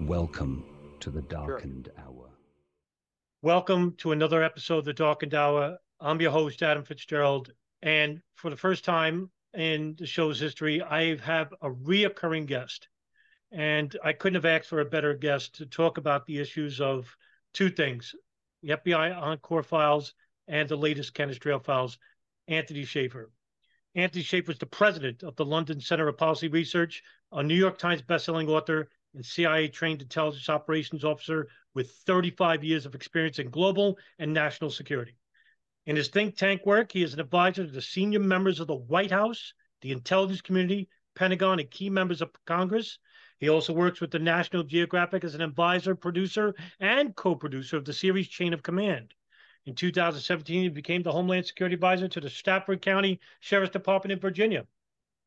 Welcome to the Darkened sure. Hour. Welcome to another episode of the Darkened Hour. I'm your host, Adam Fitzgerald. And for the first time in the show's history, I have a reoccurring guest. And I couldn't have asked for a better guest to talk about the issues of two things the FBI Encore files, and the latest Canestraro files, Anthony Shaffer. Anthony Shaffer is the president of the London Center of Policy Research, a New York Times bestselling author and CIA trained intelligence operations officer with 35 years of experience in global and national security. In his think tank work, he is an advisor to the senior members of the White House, the intelligence community, Pentagon, and key members of Congress he also works with the National Geographic as an advisor, producer, and co producer of the series Chain of Command. In 2017, he became the Homeland Security Advisor to the Stafford County Sheriff's Department in Virginia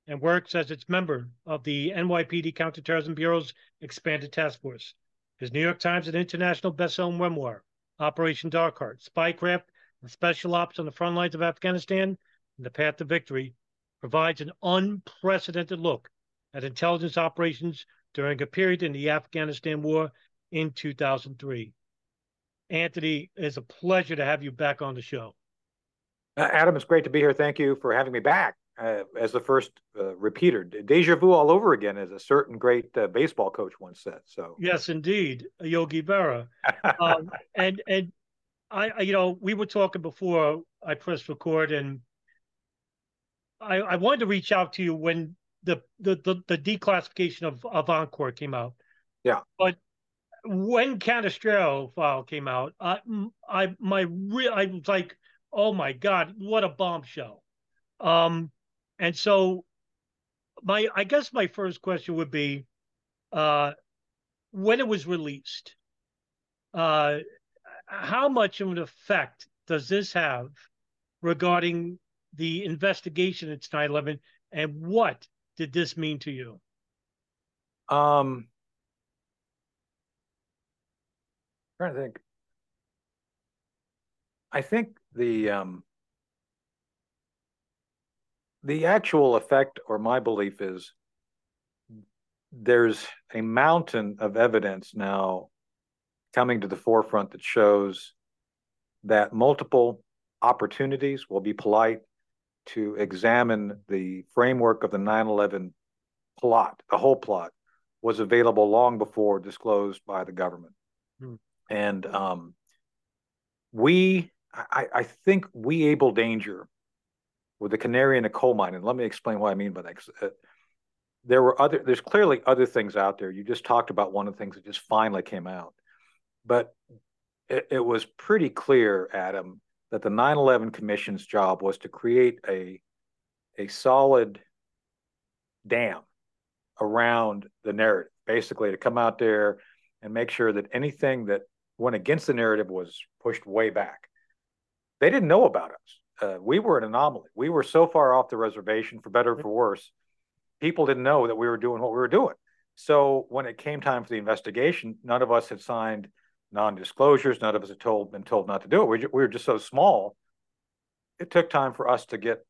and works as its member of the NYPD Counterterrorism Bureau's expanded task force. His New York Times and international best-selling memoir, Operation Dark Heart, Spycraft, and Special Ops on the Front Lines of Afghanistan and the Path to Victory, provides an unprecedented look at intelligence operations during a period in the Afghanistan war in 2003. Anthony, it's a pleasure to have you back on the show. Uh, Adam, it's great to be here. Thank you for having me back uh, as the first uh, repeater. Deja vu all over again, as a certain great uh, baseball coach once said. So yes, indeed, Yogi Berra. um, and and I, you know, we were talking before I pressed record, and I, I wanted to reach out to you when the the the, the declassification of, of Encore came out. Yeah. But when Canestraro file came out, I I my real I was like, oh my god, what a bombshell. Um, and so my I guess my first question would be, uh, when it was released, uh, how much of an effect does this have regarding the investigation into 9/11, and what did this mean to you? Um, trying to think. I think the um, the actual effect, or my belief is, there's a mountain of evidence now coming to the forefront that shows that multiple opportunities will be polite to examine the framework of the 9 11 plot, the whole plot, was available long before disclosed by the government. Hmm. And um, we, I, I, think we Able Danger with the canary in the coal mine. And let me explain what I mean by that. Uh, there were other, there's clearly other things out there. You just talked about one of the things that just finally came out. But it, it was pretty clear, Adam, that the 9/11 Commission's job was to create a a solid dam around the narrative, basically to come out there and make sure that anything that went against the narrative was pushed way back. They didn't know about us. Uh, we were an anomaly. We were so far off the reservation, for better or for worse. People didn't know that we were doing what we were doing. So when it came time for the investigation, none of us had signed non-disclosures. None of us had told been told not to do it. We, we were just so small. It took time for us to get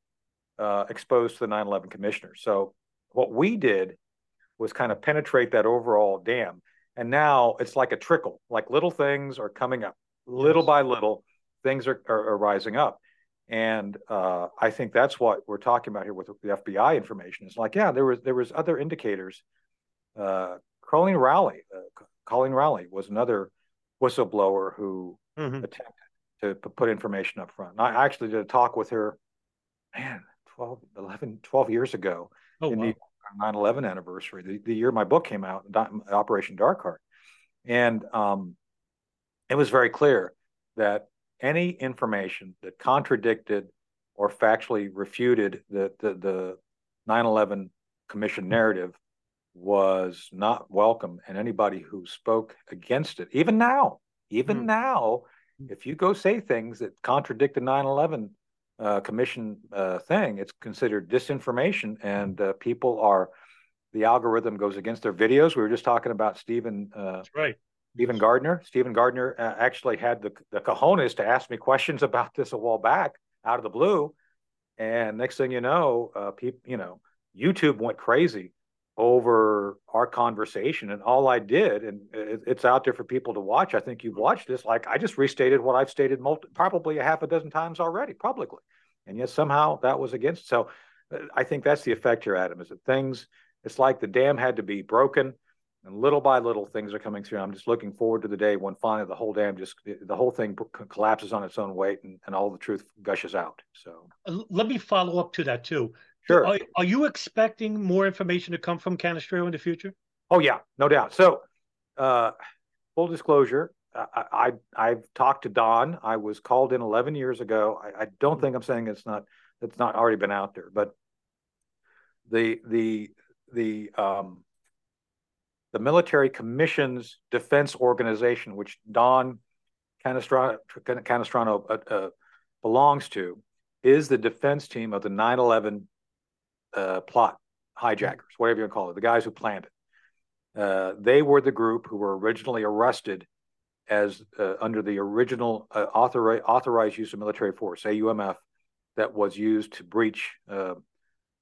uh, exposed to the 9/11 commissioner. So what we did was kind of penetrate that overall dam, and now it's like a trickle. Like little things are coming up, little yes. by little, things are, are, are rising up. And uh, I think that's what we're talking about here with the FBI information. It's like, yeah, there was there was other indicators. Uh, Colleen Rowley, uh, Colleen Rowley was another whistleblower who Mhm. attempted to put information up front. And I actually did a talk with her, man, 12, 11, 12 years ago Oh, in wow. the 9/11 anniversary, the, the year my book came out, Operation Dark Heart, and um, it was very clear that any information that contradicted or factually refuted the the, the 9/11 Commission narrative was not welcome, and anybody who spoke against it, even now, even Hmm. now, if you go say things that contradict the 9/11 uh, Commission uh, thing, it's considered disinformation, and uh, people are the algorithm goes against their videos. We were just talking about Stephen uh, That's right. Stephen Gardner. Stephen Gardner uh, actually had the, the cojones to ask me questions about this a while back out of the blue. And next thing you know, uh, people, you know, YouTube went crazy over our conversation. And all I did, and it, it's out there for people to watch. I think you've watched this. Like I just restated what I've stated multi- probably a half a dozen times already publicly. And yet somehow that was against. So uh, I think that's the effect here, Adam, is that things, it's like the dam had to be broken and little by little things are coming through. I'm just looking forward to the day when finally the whole dam just the whole thing collapses on its own weight and, and all the truth gushes out. So Let me follow up to that too. sure. Are, are you expecting more information to come from Canestraro in the future? Oh yeah, no doubt. So uh, full disclosure, I, I I've talked to Don. I was called in 11 years ago. I, I don't think I'm saying it's not it's not already been out there, but the the the um, the military commissions defense organization, which Don Canestrano, Canestrano uh, uh, belongs to, is the defense team of the 9/11 uh, plot hijackers, whatever you call it, the guys who planned it. Uh, they were the group who were originally arrested as uh, under the original uh, authori- authorized use of military force (AUMF) that was used to breach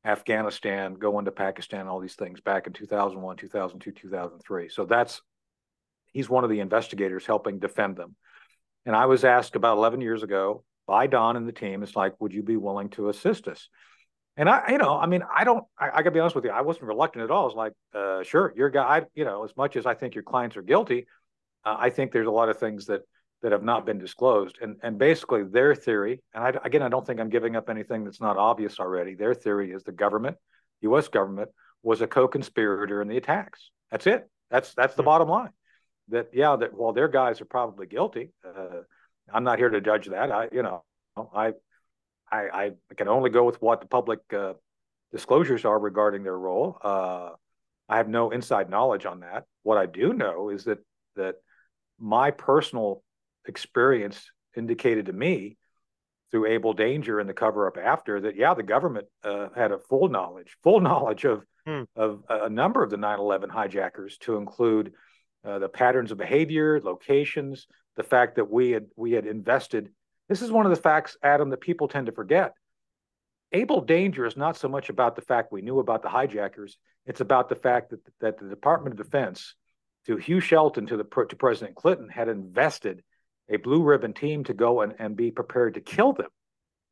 Afghanistan, going to Pakistan, all these things back in 2001, 2002, 2003. So that's he's one of the investigators helping defend them. And I was asked about 11 years ago by Don and the team, it's like, would you be willing to assist us? And I, you know, I mean, I don't, I, I gotta be honest with you, I wasn't reluctant at all. I was like, uh, sure, your guy, you know, as much as I think your clients are guilty, uh, I think there's a lot of things that that have not been disclosed. And and basically their theory, and I, again, I don't think I'm giving up anything that's not obvious already. Their theory is the government, U.S. government, was a co-conspirator in the attacks. That's it. That's that's the Hmm. bottom line. That yeah, that while their guys are probably guilty, uh, I'm not here to judge that. I you know I I, I can only go with what the public uh, disclosures are regarding their role. Uh, I have no inside knowledge on that. What I do know is that that my personal experience indicated to me through Able Danger and the cover up after that, yeah, the government uh, had a full knowledge, full knowledge of Hmm. of a number of the 9/11 hijackers, to include uh, the patterns of behavior, locations, the fact that we had we had invested. This is one of the facts, Adam, that people tend to forget. Able Danger is not so much about the fact we knew about the hijackers; it's about the fact that that the Department of Defense, through Hugh Shelton to the to President Clinton, had invested a blue ribbon team to go and, and be prepared to kill them.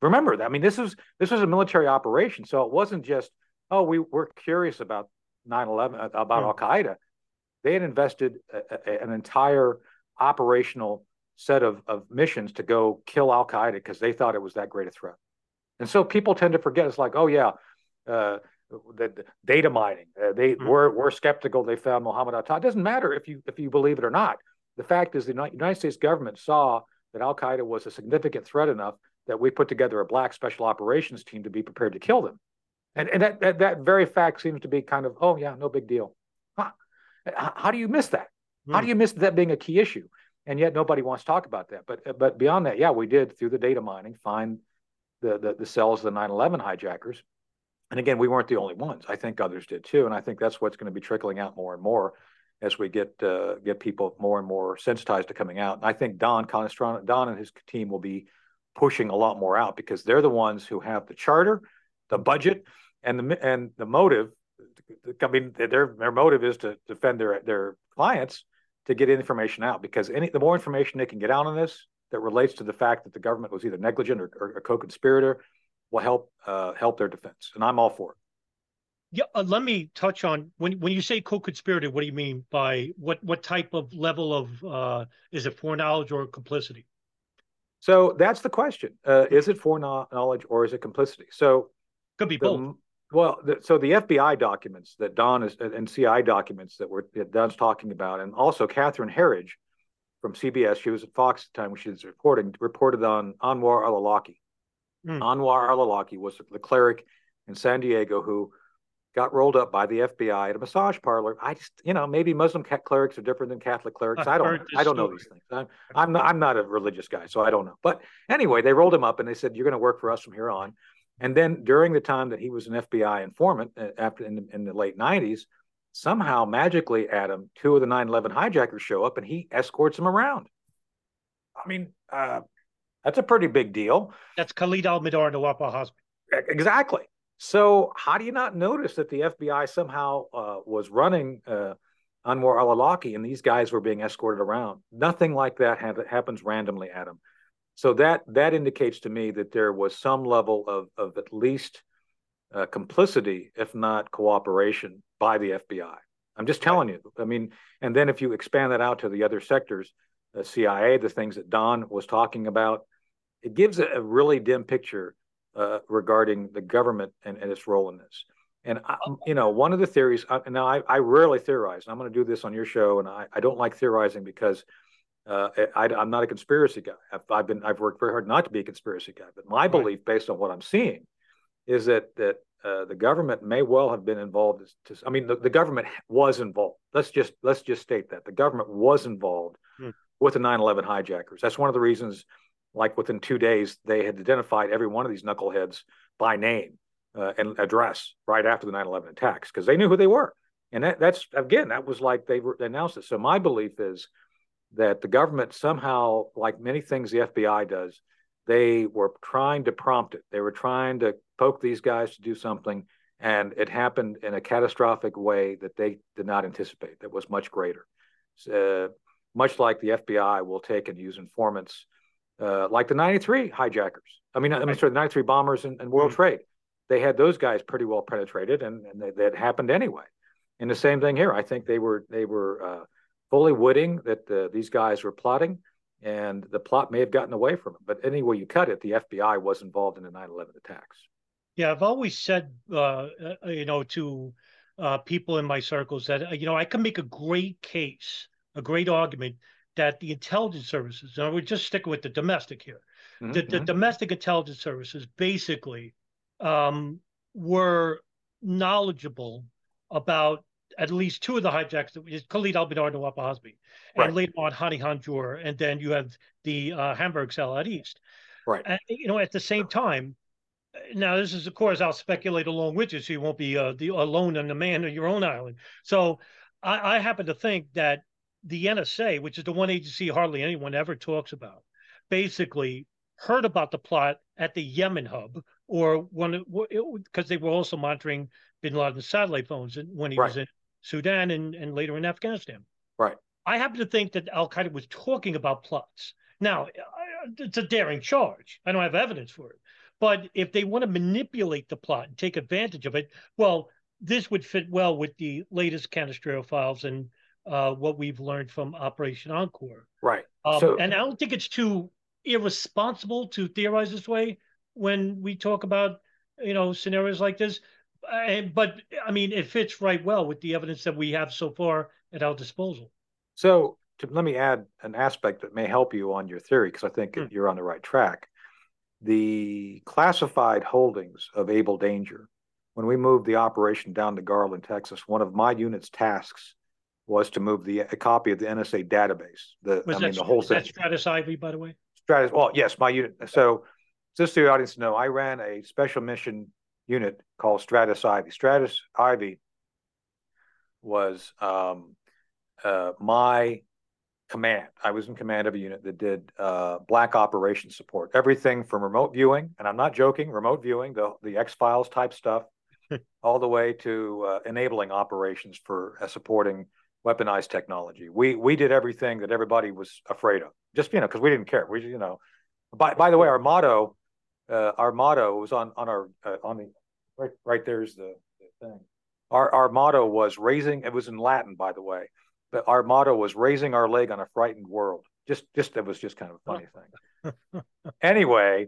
Remember that. I mean, this was this was a military operation, so it wasn't just oh we we're curious about 9/11 about Hmm. Al Qaeda. They had invested a, a, an entire operational set of, of missions to go kill Al Qaeda because they thought it was that great a threat. And so people tend to forget. It's like, oh yeah, uh, the, the data mining. Uh, they Mhm. were were skeptical. They found Muhammad Atta. It doesn't matter if you if you believe it or not. The fact is, the United States government saw that Al Qaeda was a significant threat enough that we put together a black special operations team to be prepared to kill them. And and that that, that very fact seems to be kind of, oh yeah, no big deal. Huh. How, do you miss that? How Hmm. do you miss that being a key issue? And yet nobody wants to talk about that. But but beyond that, yeah, we did through the data mining find the the, the cells of the 9/11 hijackers. And again, we weren't the only ones. I think others did too. And I think that's what's going to be trickling out more and more as we get uh, get people more and more sensitized to coming out. And I think Don Conestrano, Don and his team will be pushing a lot more out because they're the ones who have the charter, the budget, and the and the motive. I mean, their their motive is to defend their their clients to get information out because any the more information they can get out on this that relates to the fact that the government was either negligent or, or a co-conspirator will help uh, help their defense, and I'm all for it. Yeah, uh, let me touch on when when you say co-conspirator. What do you mean by what what type of level of uh, is it foreknowledge or complicity? So that's the question: uh, is it foreknowledge or is it complicity? So could be the, both. Well, the, so the FBI documents that Don is and CI documents that were that Don's talking about, and also Catherine Herridge from CBS, she was at Fox at the time when she was reporting, reported on Anwar al-Awlaki. Mm. Anwar al-Awlaki was the cleric in San Diego who got rolled up by the FBI at a massage parlor. I just, you know, maybe Muslim clerics are different than Catholic clerics. I, I don't, I don't know these things. I'm, I'm not, I'm not a religious guy, so I don't know. But anyway, they rolled him up and they said, "You're going to work for us from here on." And then during the time that he was an FBI informant, uh, after in the, in the late '90s, somehow magically, Adam, two of the 9/11 hijackers show up and he escorts them around. I mean, uh, that's a pretty big deal. That's Khalid al-Mihdhar and Nawaf al-Hazmi. Exactly. So how do you not notice that the FBI somehow uh, was running uh, Anwar al-Awlaki and these guys were being escorted around? Nothing like that ha- happens randomly, Adam. So that that indicates to me that there was some level of of at least uh, complicity, if not cooperation, by the FBI. I'm just telling you. I mean, and then if you expand that out to the other sectors, the CIA, the things that Don was talking about, it gives a, a really dim picture uh, regarding the government and, and, its role in this. And I, you know, one of the theories. I, now, I, I rarely theorize. And I'm going to do this on your show, and I, I don't like theorizing because uh, I, am not a conspiracy guy. I've, I've, been I've worked very hard not to be a conspiracy guy. But my right. belief, based on what I'm seeing, is that that uh, the government may well have been involved. To, I mean, the, the, government was involved. Let's just let's just state that the government was involved hmm. with the 9/11 hijackers. That's one of the reasons like within two days, they had identified every one of these knuckleheads by name uh, and address right after the 9 11 attacks because they knew who they were. And that, that's, again, that was like they, they announced it. So my belief is that the government somehow, like many things the FBI does, they were trying to prompt it. They were trying to poke these guys to do something. And it happened in a catastrophic way that they did not anticipate, that was much greater. Uh, much like the FBI will take and use informants uh, like the 93 hijackers. I mean, I'm sorry, the 93 bombers and, and World mm-hmm. Trade. They had those guys pretty well penetrated, and, and they, that happened anyway. And the same thing here. I think they were they were uh, fully witting that the, these guys were plotting, and the plot may have gotten away from them. But anyway you cut it, the FBI was involved in the 9/11 attacks. Yeah, I've always said, uh, uh you know, to uh, people in my circles that uh, you know I can make a great case, a great argument that the intelligence services, and we're just sticking with the domestic here, mm-hmm. the, the, mm-hmm. domestic intelligence services basically um, were knowledgeable about at least two of the hijacks, is Khalid al-Mihdhar and Nawaf Hazmi, and later on Hani Hanjour, and then you have the uh, Hamburg cell at East. Right. And, you know, at the same time, now this is of course I'll speculate along with you, so you won't be uh, the alone and the man on your own island. So I, I happen to think that the NSA, which is the one agency hardly anyone ever talks about, basically heard about the plot at the Yemen hub, or one because they were also monitoring Bin Laden's satellite phones when he right. was in Sudan and, and later in Afghanistan. Right. I happen to think that Al Qaeda was talking about plots. Now, it's a daring charge. I don't have evidence for it. But if they want to manipulate the plot and take advantage of it, well, this would fit well with the latest Canestraro files and uh, what we've learned from Operation Encore. Right. Um, so, and I don't think it's too irresponsible to theorize this way when we talk about you know scenarios like this. Uh, but I mean, it fits right well with the evidence that we have so far at our disposal. So to, let me add an aspect that may help you on your theory because I think hmm. you're on the right track. The classified holdings of Able Danger, when we moved the operation down to Garland, Texas, one of my unit's tasks was to move the a copy of the NSA database. The was I that, mean the whole thing. Stratus Ivy, by the way. Stratus. Well, yes, my unit. So just so the audience know, I ran a special mission unit called Stratus Ivy. Stratus Ivy was um, uh, my command. I was in command of a unit that did uh, black operations support, everything from remote viewing, and I'm not joking, remote viewing, the the X Files type stuff, all the way to uh, enabling operations for uh, supporting weaponized technology. We we did everything that everybody was afraid of, just you know, because we didn't care. We you know, by by the way, our motto, uh, our motto was on on our uh, on the right right there's the, the thing. Our our motto was raising. It was in Latin, by the way, but our motto was raising our leg on a frightened world. Just just it was just kind of a funny thing. anyway,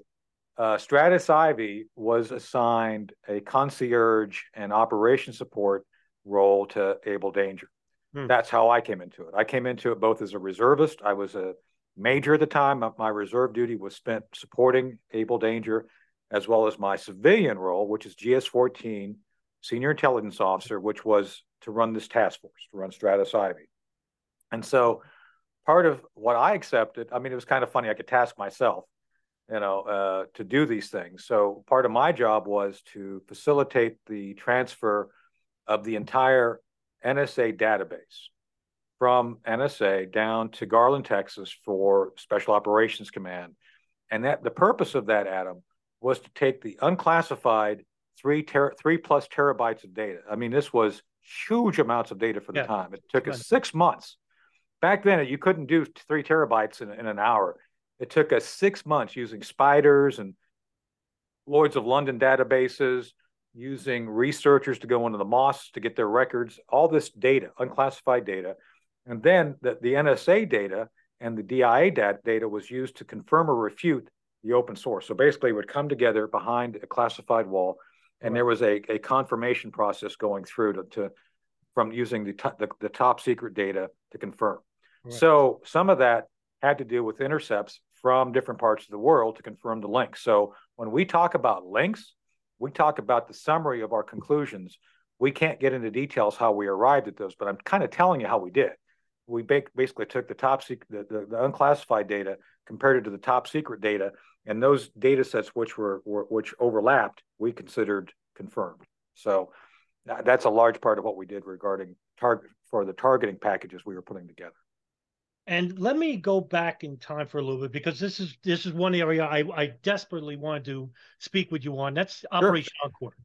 uh, Stratus Ivy was assigned a concierge and operation support role to Able Danger. Hmm. That's how I came into it. I came into it both as a reservist. I was a major at the time. My reserve duty was spent supporting Able Danger, as well as my civilian role, which is GS 14, Senior Intelligence Officer, which was to run this task force, to run Stratus Ivy. And so part of what I accepted, I mean, it was kind of funny. I could task myself, you know, uh, to do these things. So part of my job was to facilitate the transfer of the entire NSA database from NSA down to Garland, Texas for Special Operations Command. And that the purpose of that, Adam, was to take the unclassified three ter- three plus terabytes of data. I mean, this was huge amounts of data for the yeah. time. It took us six months. Back then, you couldn't do three terabytes in, in an hour. It took us six months using spiders and Lloyd's of London databases, using researchers to go into the mosques to get their records, all this data, unclassified data. And then the, the NSA data and the DIA data was used to confirm or refute the open source. So basically, it would come together behind a classified wall, and right. there was a, a confirmation process going through to, to from using the, the, the top secret data to confirm. Right. So some of that had to do with intercepts from different parts of the world to confirm the links. So when we talk about links, we talk about the summary of our conclusions. We can't get into details how we arrived at those, but I'm kind of telling you how we did. We basically took the top secret, the, the, the, unclassified data, compared it to the top secret data, and those data sets which were, were which overlapped, we considered confirmed. So uh, that's a large part of what we did regarding target for the targeting packages we were putting together. And let me go back in time for a little bit because this is this is one area I, I desperately wanted to speak with you on. That's sure. Operation Encore.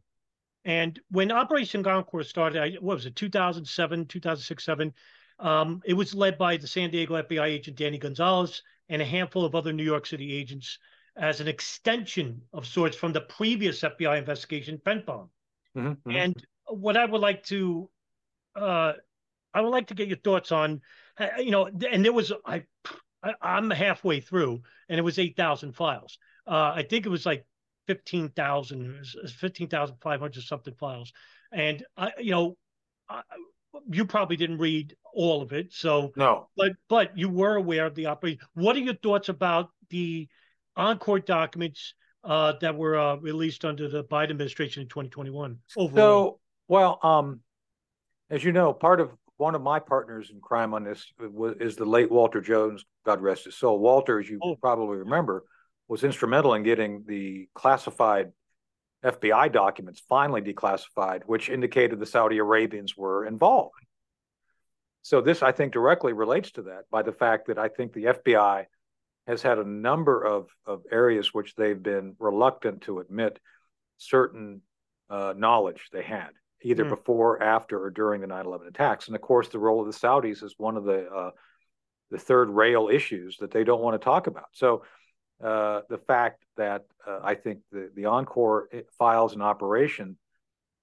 And when Operation Encore started, I, what was it, 2007, 2006, 7? Um, it was led by the San Diego FBI agent Danny Gonzalez and a handful of other New York City agents as an extension of sorts from the previous FBI investigation, PENTTBOM. Mm-hmm, mm-hmm. And what I would like to, uh, I would like to get your thoughts on you know, and there was I, I am halfway through, and it was eight thousand files. Uh, I think it was like fifteen thousand, fifteen thousand five hundred something files, and I, you know, I, you probably didn't read all of it, so no, but but you were aware of the operation. What are your thoughts about the Encore documents uh, that were uh, released under the Biden administration in 2021? Overall? So, well, um, as you know, part of one of my partners in crime on this is the late Walter Jones, God rest his soul. Walter, as you oh. probably remember, was instrumental in getting the classified FBI documents finally declassified, which indicated the Saudi Arabians were involved. So this, I think, directly relates to that by the fact that I think the FBI has had a number of, of areas which they've been reluctant to admit certain uh, knowledge they had either mm. before, after, or during the 9/11 attacks. And of course, the role of the Saudis is one of the uh, the third rail issues that they don't want to talk about. So uh, the fact that uh, I think the the Encore eh, files and operation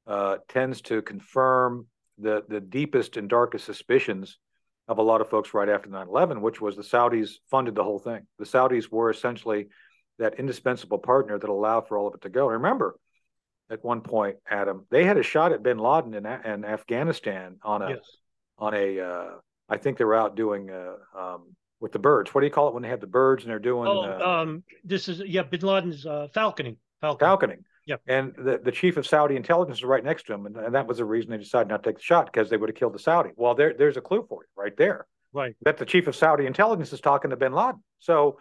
uh, tends to confirm the the deepest and darkest suspicions of a lot of folks right after 9/11, which was the Saudis funded the whole thing. The Saudis were essentially that indispensable partner that allowed for all of it to go. And remember, at one point, Adam. They had a shot at Bin Laden in, in Afghanistan on a yes. on a. Uh, I think they were out doing uh, um, with the birds. What do you call it when they have the birds and they're doing? Oh, uh, um, this is yeah, Bin Laden's uh, falconing. Falconing. falconing. Yep. And the, the chief of Saudi intelligence is right next to him, and, and that was the reason they decided not to take the shot because they would have killed the Saudi. Well, there there's a clue for you right there. Right. That the chief of Saudi intelligence is talking to Bin Laden. So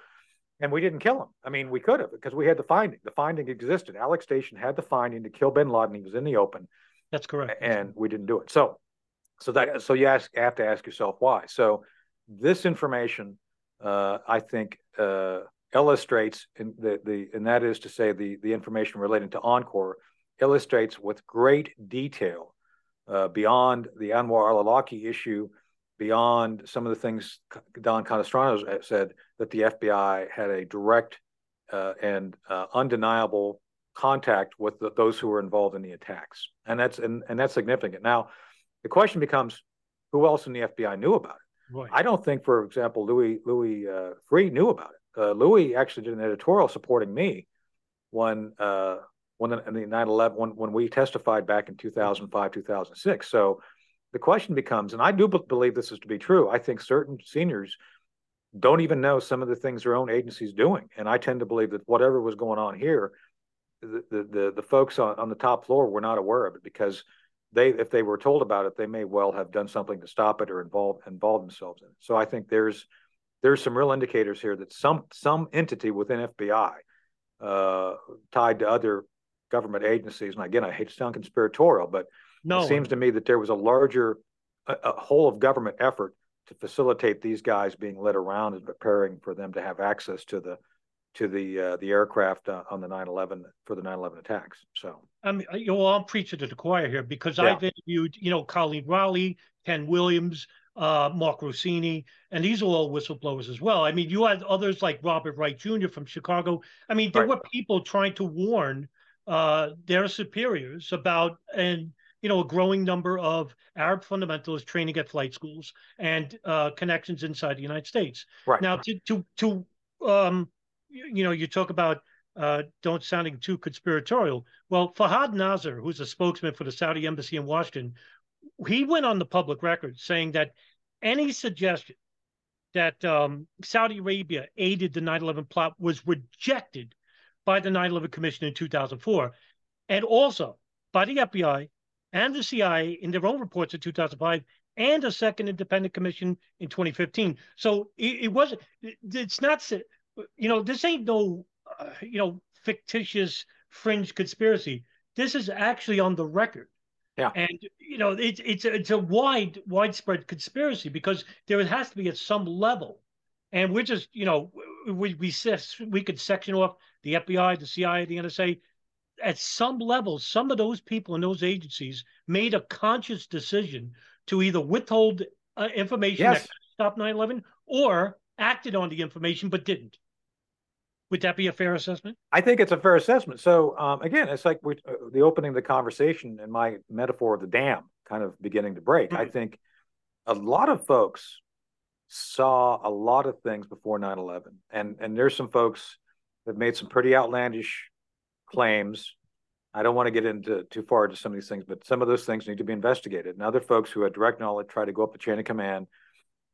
and we didn't kill him. I mean, we could have because we had the finding. The finding existed. Alec Station had the finding to kill Bin Laden. He was in the open. That's correct. And we didn't do it. So, so that so you ask have to ask yourself why. So, this information, uh, I think, uh, illustrates in the the and that is to say the the information relating to Encore illustrates with great detail uh, beyond the Anwar al-Awlaki issue beyond some of the things Don Canestraro said, that the FBI had a direct uh, and uh, undeniable contact with the, those who were involved in the attacks, and that's and, and that's significant. Now, the question becomes, who else in the FBI knew about it? Right. I don't think, for example, Louis Louis uh, Freeh knew about it. Uh, Louis actually did an editorial supporting me when uh, when the, in the 9/11 when when we testified back in 2005 2006. So the question becomes, and I do believe this is to be true. I think certain seniors don't even know some of the things their own agency is doing, and I tend to believe that whatever was going on here, the the the, folks on, on the top floor were not aware of it because they if they were told about it, they may well have done something to stop it or involve involve themselves in it. So I think there's there's some real indicators here that some some entity within FBI uh, tied to other government agencies, and again, I hate to sound conspiratorial, but no. it seems to me that there was a larger, a, a whole of government effort to facilitate these guys being led around and preparing for them to have access to the to the uh, the aircraft uh, on the 9/11 for the 9/11 attacks. So I mean, you know, I'm preaching to the choir here because yeah. I've interviewed, you know, Colleen Rowley, Ken Williams, uh, Mark Rossini, and these are all whistleblowers as well. I mean, you had others like Robert Wright Jr. from Chicago. I mean, there right. were people trying to warn uh, their superiors about and you know a growing number of Arab fundamentalists training at flight schools and uh, connections inside the United States. Right now, to to to um, you know, you talk about uh, don't sounding too conspiratorial. Well, Fahad Nazer, who's a spokesman for the Saudi embassy in Washington, he went on the public record saying that any suggestion that um, Saudi Arabia aided the 9 11 plot was rejected by the 9 11 Commission in 2004, and also by the FBI and the CIA in their own reports in 2005 and a second independent commission in 2015. So it, it wasn't, it's not, you know, this ain't no, uh, you know, fictitious fringe conspiracy. This is actually on the record. Yeah. And you know, it's it's a, it's a wide widespread conspiracy because there has to be at some level, and we're just you know we we we could section off the FBI, the CIA, the NSA. At some level, some of those people in those agencies made a conscious decision to either withhold uh, information yes. that stopped 9/11 or acted on the information but didn't. Would that be a fair assessment? I think it's a fair assessment. So um, again, it's like we, uh, the opening of the conversation and my metaphor of the dam kind of beginning to break. Mm-hmm. I think a lot of folks saw a lot of things before 9-11 and and there's some folks that made some pretty outlandish claims i don't want to get into too far into some of these things but some of those things need to be investigated and other folks who had direct knowledge try to go up the chain of command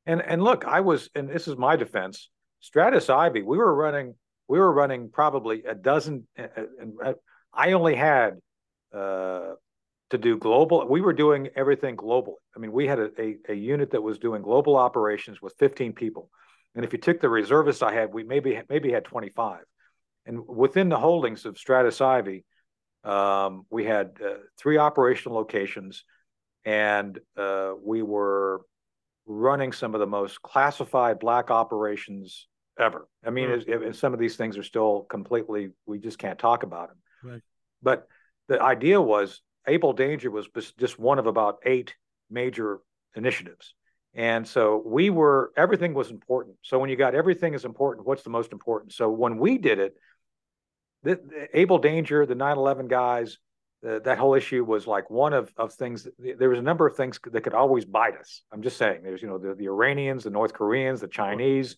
and and look i was and this is my defense stratus ivy we were running we were running probably a dozen, and I only had uh, to do global. We were doing everything globally. I mean, we had a, a, a, unit that was doing global operations with 15 people, and if you took the reservists I had, we maybe maybe had 25. And within the holdings of Stratus Ivy, um, we had uh, three operational locations, and uh, we were running some of the most classified black operations ever. I mean, mm. some of these things are still completely, we just can't talk about them. Right. But the idea was Able Danger was just one of about eight major initiatives. And so we were, everything was important. So when you got everything is important, what's the most important? So when we did it, the, the Able Danger, the 9 11 guys, uh, that whole issue was like one of, of things. There was a number of things that could always bite us. I'm just saying. There's, you know, the, the Iranians, the North Koreans, the Chinese,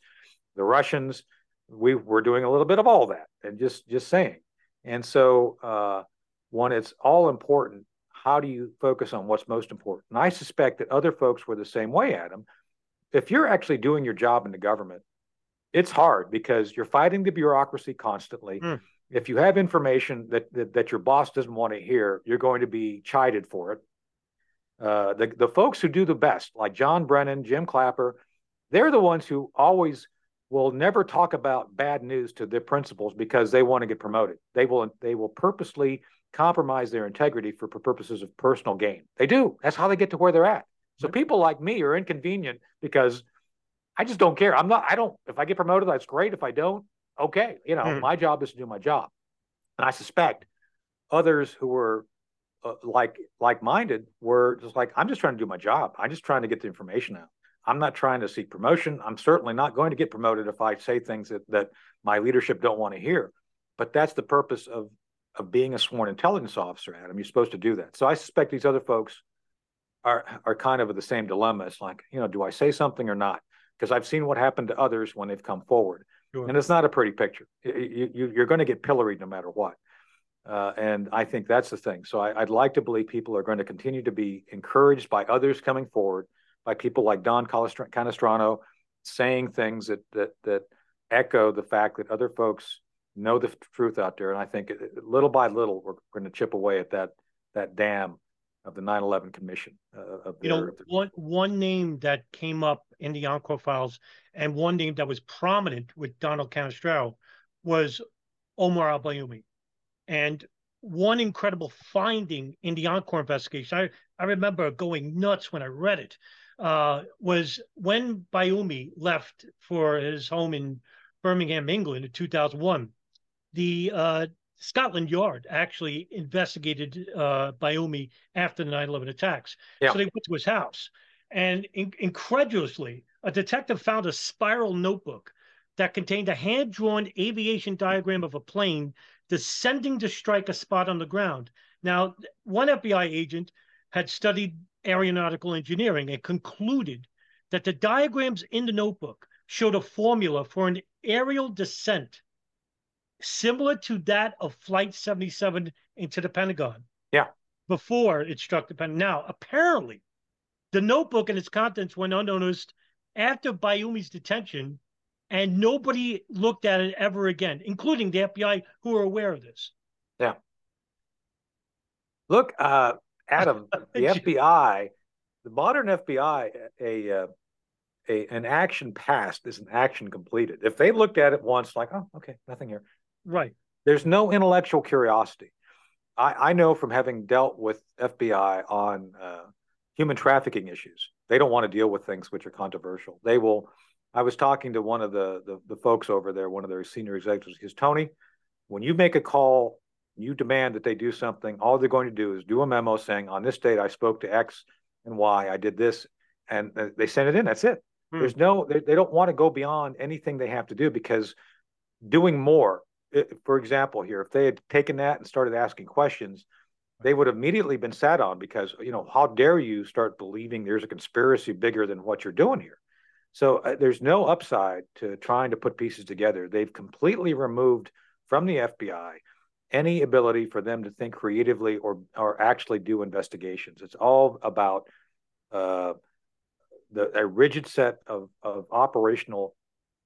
the Russians. We were doing a little bit of all that, and just just saying. And so, uh, one, it's all important. How do you focus on what's most important? And I suspect that other folks were the same way, Adam. If you're actually doing your job in the government, it's hard because you're fighting the bureaucracy constantly. Mm. If you have information that, that, that your boss doesn't want to hear, you're going to be chided for it. Uh, the the folks who do the best, like John Brennan, Jim Clapper, they're the ones who always will never talk about bad news to their principals because they want to get promoted. They will they will purposely compromise their integrity for purposes of personal gain. They do. That's how they get to where they're at. So people like me are inconvenient because I just don't care. I'm not. I don't. If I get promoted, that's great. If I don't, okay. You know, mm. my job is to do my job. And I suspect others who were uh, like like minded were just like, I'm just trying to do my job. I'm just trying to get the information out. I'm not trying to seek promotion. I'm certainly not going to get promoted if I say things that, that my leadership don't want to hear. But that's the purpose of of being a sworn intelligence officer, Adam. You're supposed to do that. So I suspect these other folks are are kind of the same dilemma. It's like, you know, do I say something or not? Because I've seen what happened to others when they've come forward, sure. and it's not a pretty picture. You, you're going to get pilloried no matter what. Uh, and I think that's the thing. So I, would like to believe people are going to continue to be encouraged by others coming forward, by people like Don Canestrano saying things that that that echo the fact that other folks know the truth out there. And I think little by little, we're going to chip away at that that dam of the 9/11 Commission. Uh, you know, one one name that came up in the Encore files, and one name that was prominent with Donald Canestraro was Omar Al Bayoumi. And one incredible finding in the Encore investigation, I, I remember going nuts when I read it, uh, was when Bayoumi left for his home in Birmingham, England in 2001, the uh, Scotland Yard actually investigated uh, Bayoumi after the 9 11 attacks. Yeah. So they went to his house. And in- incredulously, a detective found a spiral notebook that contained a hand drawn aviation diagram of a plane descending to strike a spot on the ground. Now, one FBI agent had studied aeronautical engineering and concluded that the diagrams in the notebook showed a formula for an aerial descent similar to that of Flight 77 into the Pentagon. Yeah. Before it struck the Pentagon. Now, apparently, the notebook and its contents went unnoticed after Bayoumi's detention and nobody looked at it ever again, including the FBI, who are aware of this. Yeah. Look, uh, Adam, the FBI, the modern FBI, a, uh, a an action passed is an action completed. If they looked at it once, like, oh, okay, nothing here. Right. There's no intellectual curiosity. I, I know from having dealt with FBI on uh, human trafficking issues, they don't want to deal with things which are controversial. They will I was talking to one of the, the, the folks over there, one of their senior executives. He says, Tony, when you make a call, you demand that they do something. All they're going to do is do a memo saying, on this date, I spoke to X and Y. I did this, and they send it in. That's it. Hmm. There's no. They, they don't want to go beyond anything they have to do because doing more. For example, here, if they had taken that and started asking questions, they would have immediately been sat on because you know how dare you start believing there's a conspiracy bigger than what you're doing here so uh, there's no upside to trying to put pieces together. They've completely removed from the FBI any ability for them to think creatively or or actually do investigations. It's all about uh, the a rigid set of of operational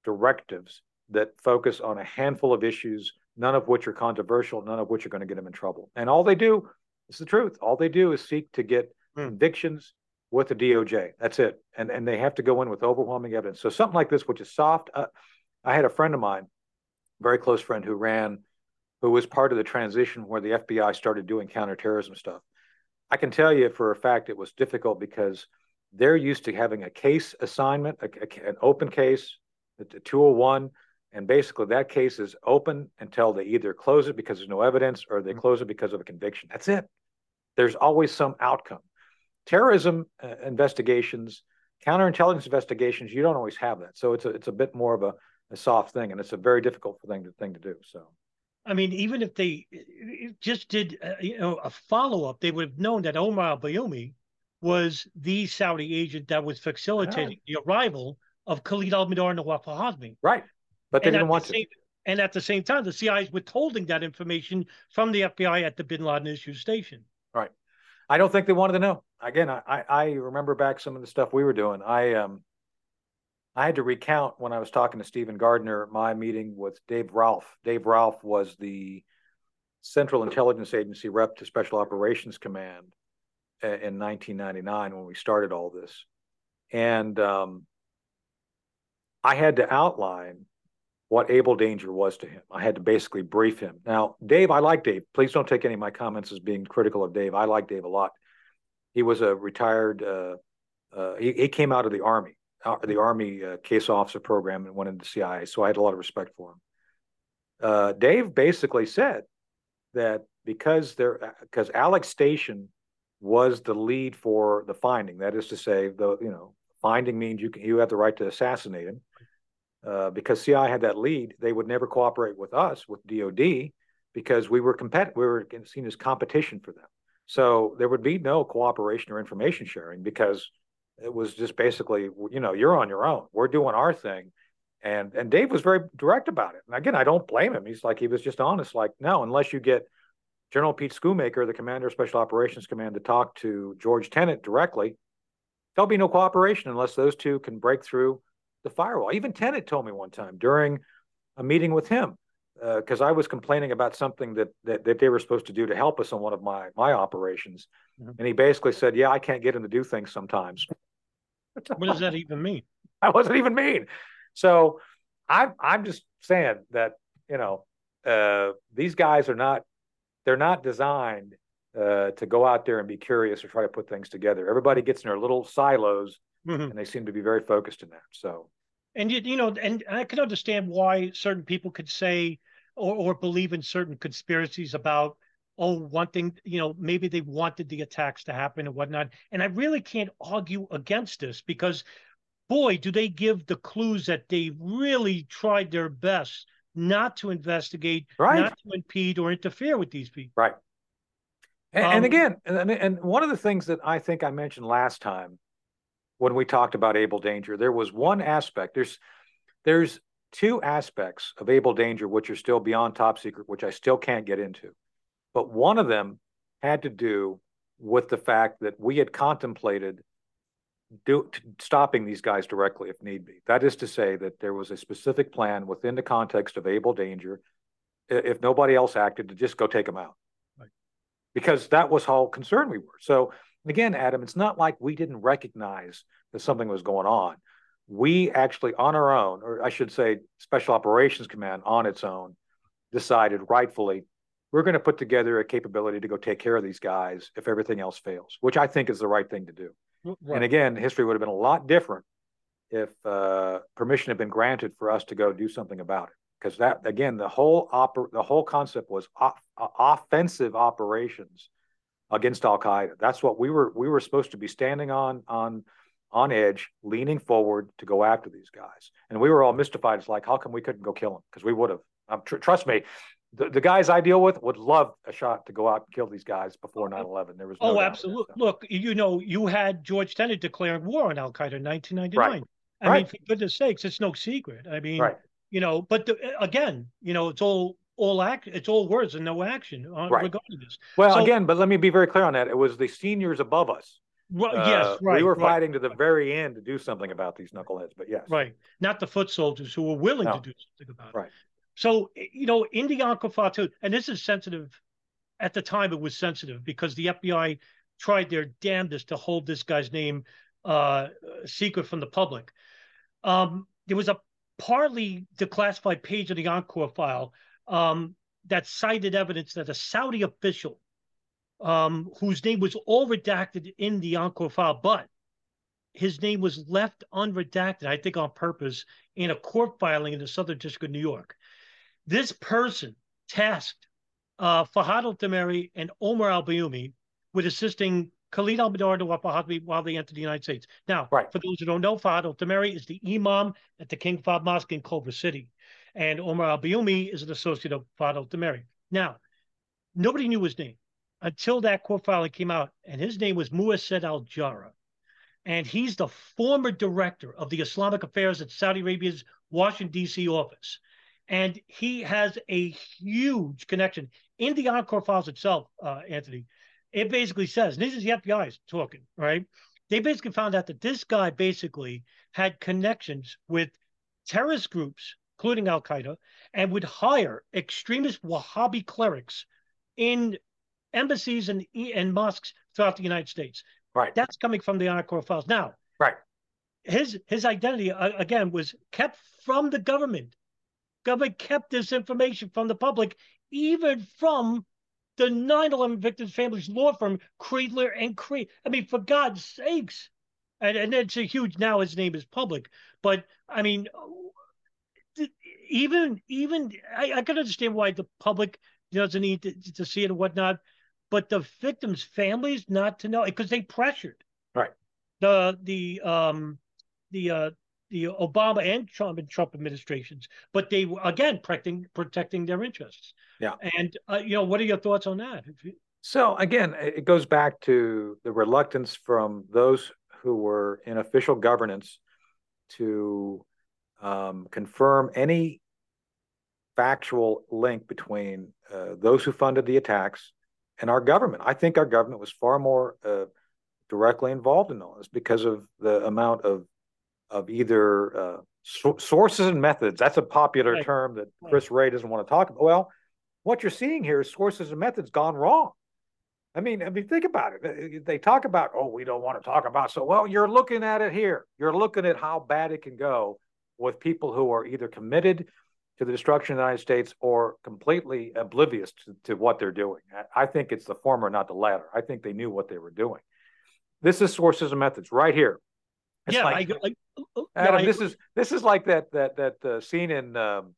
directives that focus on a handful of issues, none of which are controversial, none of which are going to get them in trouble. And all they do, is the truth. All they do is seek to get hmm. convictions with the DOJ. That's it. And and they have to go in with overwhelming evidence. So something like this, which is soft. Uh, I had a friend of mine, very close friend, who ran, who was part of the transition where the FBI started doing counterterrorism stuff. I can tell you for a fact it was difficult because they're used to having a case assignment, a, a, an open case, a 201, and basically that case is open until they either close it because there's no evidence or they mm-hmm. close it because of a conviction. That's it. There's always some outcome terrorism uh, investigations, counterintelligence investigations, you don't always have that. So it's a, it's a bit more of a, a soft thing, and it's a very difficult thing to thing to do. So. I mean, even if they just did, uh, you know, a follow up, they would have known that Omar Bayoumi was the Saudi agent that was facilitating the arrival of Khalid al-Mihdhar and Nawaf al-Hazmi. Right, but they and didn't want the same, to. And at the same time, the CIA is withholding that information from the FBI at the Bin Laden issue station. Right. I don't think they wanted to know. Again, I, I remember back some of the stuff we were doing. I um I had to recount when I was talking to Stephen Gardner my meeting with Dave Ralph. Dave Ralph was the Central Intelligence Agency rep to Special Operations Command in 1999 when we started all this, and um, I had to outline what Able Danger was to him. I had to basically brief him. Now, Dave, I like Dave. Please don't take any of my comments as being critical of Dave. I like Dave a lot. He was a retired. Uh, uh, he, he, came out of the army, uh, the army uh, case officer program, and went into the CIA. So I had a lot of respect for him. Uh, Dave basically said that because there, because Alec Station was the lead for the finding. That is to say, the you know finding means you can, you have the right to assassinate him uh, because CI had that lead, they would never cooperate with us, with DOD, because we were compet we were seen as competition for them. So there would be no cooperation or information sharing because it was just basically, you know, you're on your own. We're doing our thing. And and Dave was very direct about it. And again, I don't blame him. He's like he was just honest, like, no, unless you get General Pete Schoomaker, the commander of Special Operations Command, to talk to George Tenet directly, there'll be no cooperation unless those two can break through the firewall. Even Tenet told me one time during a meeting with him, because uh, I was complaining about something that, that that they were supposed to do to help us on one of my my operations, mm-hmm. and he basically said, "Yeah, I can't get him to do things sometimes." what does that even mean? I wasn't even mean. So I'm I'm just saying that you know uh, these guys are not they're not designed uh, to go out there and be curious or try to put things together. Everybody gets in their little silos, mm-hmm. and they seem to be very focused in that. So, and you, you know, and I can understand why certain people could say or, or believe in certain conspiracies about oh, one thing, you know, maybe they wanted the attacks to happen and whatnot. And I really can't argue against this because, boy, do they give the clues that they really tried their best not to investigate, right. not to impede or interfere with these people. Right. And, um, and again, and, and one of the things that I think I mentioned last time when we talked about Able Danger, there was one aspect. There's there's two aspects of Able Danger which are still beyond top secret, which I still can't get into. But one of them had to do with the fact that we had contemplated do, stopping these guys directly if need be. That is to say that there was a specific plan within the context of able danger, if nobody else acted, to just go take them out. Right. Because that was how concerned we were. So again, Adam, it's not like we didn't recognize that something was going on. We actually, on our own, or I should say, Special Operations Command on its own, decided rightfully we're going to put together a capability to go take care of these guys if everything else fails, which I think is the right thing to do. Right. And again, history would have been a lot different if uh, permission had been granted for us to go do something about it. Because that again, the whole oper- the whole concept was offensive operations against Al Qaeda. That's what we were we were supposed to be standing on on on edge, leaning forward to go after these guys. And we were all mystified. It's like, how come we couldn't go kill them? Because we would have. Um, tr- trust me, the, the guys I deal with would love a shot to go out and kill these guys before 9-11. There was no oh, absolutely. Look, you know, you had George Tenet declaring war on Al Qaeda in 1999. Right. I right. mean, for goodness sakes, it's no secret. I mean, right. you know, but the, again, you know, it's all all act, it's all words and no action on, right. regarding this. Well, so, again, but let me be very clear on that. It was the seniors above us. Well, uh, yes, right. We were right, fighting to the very end to do something about these knuckleheads, but yes, right. Not the foot soldiers who were willing no. to do something about it. Right. So, you know, in the Encore too, and this is sensitive. At the time, it was sensitive because the FBI tried their damnedest to hold this guy's name uh, secret from the public. Um, there was a partly declassified page of the Encore file um, that cited evidence that a Saudi official, um, whose name was all redacted in the Encore file, but his name was left unredacted, I think on purpose, in a court filing in the Southern District of New York. This person tasked uh, Fahad al-Thumairy and Omar al-Bayoumi with assisting Khalid al while they entered the United States. Now, right. for those who don't know, Fahad al-Thumairy is the imam at the King Fahd Mosque in Culver City. And Omar al-Bayoumi is an associate of Fahad al-Thumairy. Now, nobody knew his name until that court filing came out, and his name was Musaed al-Jarrah. And he's the former director of the Islamic Affairs at Saudi Arabia's Washington, D.C. office and he has a huge connection in the Encore files itself, uh, Anthony. It basically says, this is the FBI's talking, right? They basically found out that this guy basically had connections with terrorist groups, including Al Qaeda, and would hire extremist Wahhabi clerics in embassies and and mosques throughout the United States. Right. That's coming from the Encore files. Now, right. His his identity uh, again was kept from the government government kept this information from the public, even from the 9 11 victims' families' law firm, Kreindler and Creed. I mean, for God's sakes. And, and it's a huge, now his name is public. But I mean, even, even, I, I can understand why the public doesn't need to, to see it and whatnot, but the victims' families not to know because they pressured. Right. The, the, um, the, uh, the Obama and Trump and Trump administrations, but they were again protecting protecting their interests. Yeah. And uh, you know, what are your thoughts on that? So again, it goes back to the reluctance from those who were in official governance to um, confirm any factual link between uh, those who funded the attacks and our government. I think our government was far more uh, directly involved in all this because of the amount of of either uh, so- sources and methods. That's a popular right. term that Chris Wray doesn't want to talk about. Well, what you're seeing here is sources and methods gone wrong. I mean, I mean, think about it. They talk about, oh, we don't want to talk about. So, well, you're looking at it here. You're looking at how bad it can go with people who are either committed to the destruction of the United States or completely oblivious to, to what they're doing. I, I think it's the former, not the latter. I think they knew what they were doing. This is sources and methods right here. It's yeah, like, I, I, Adam, I- this is this is like that that that uh, scene in um,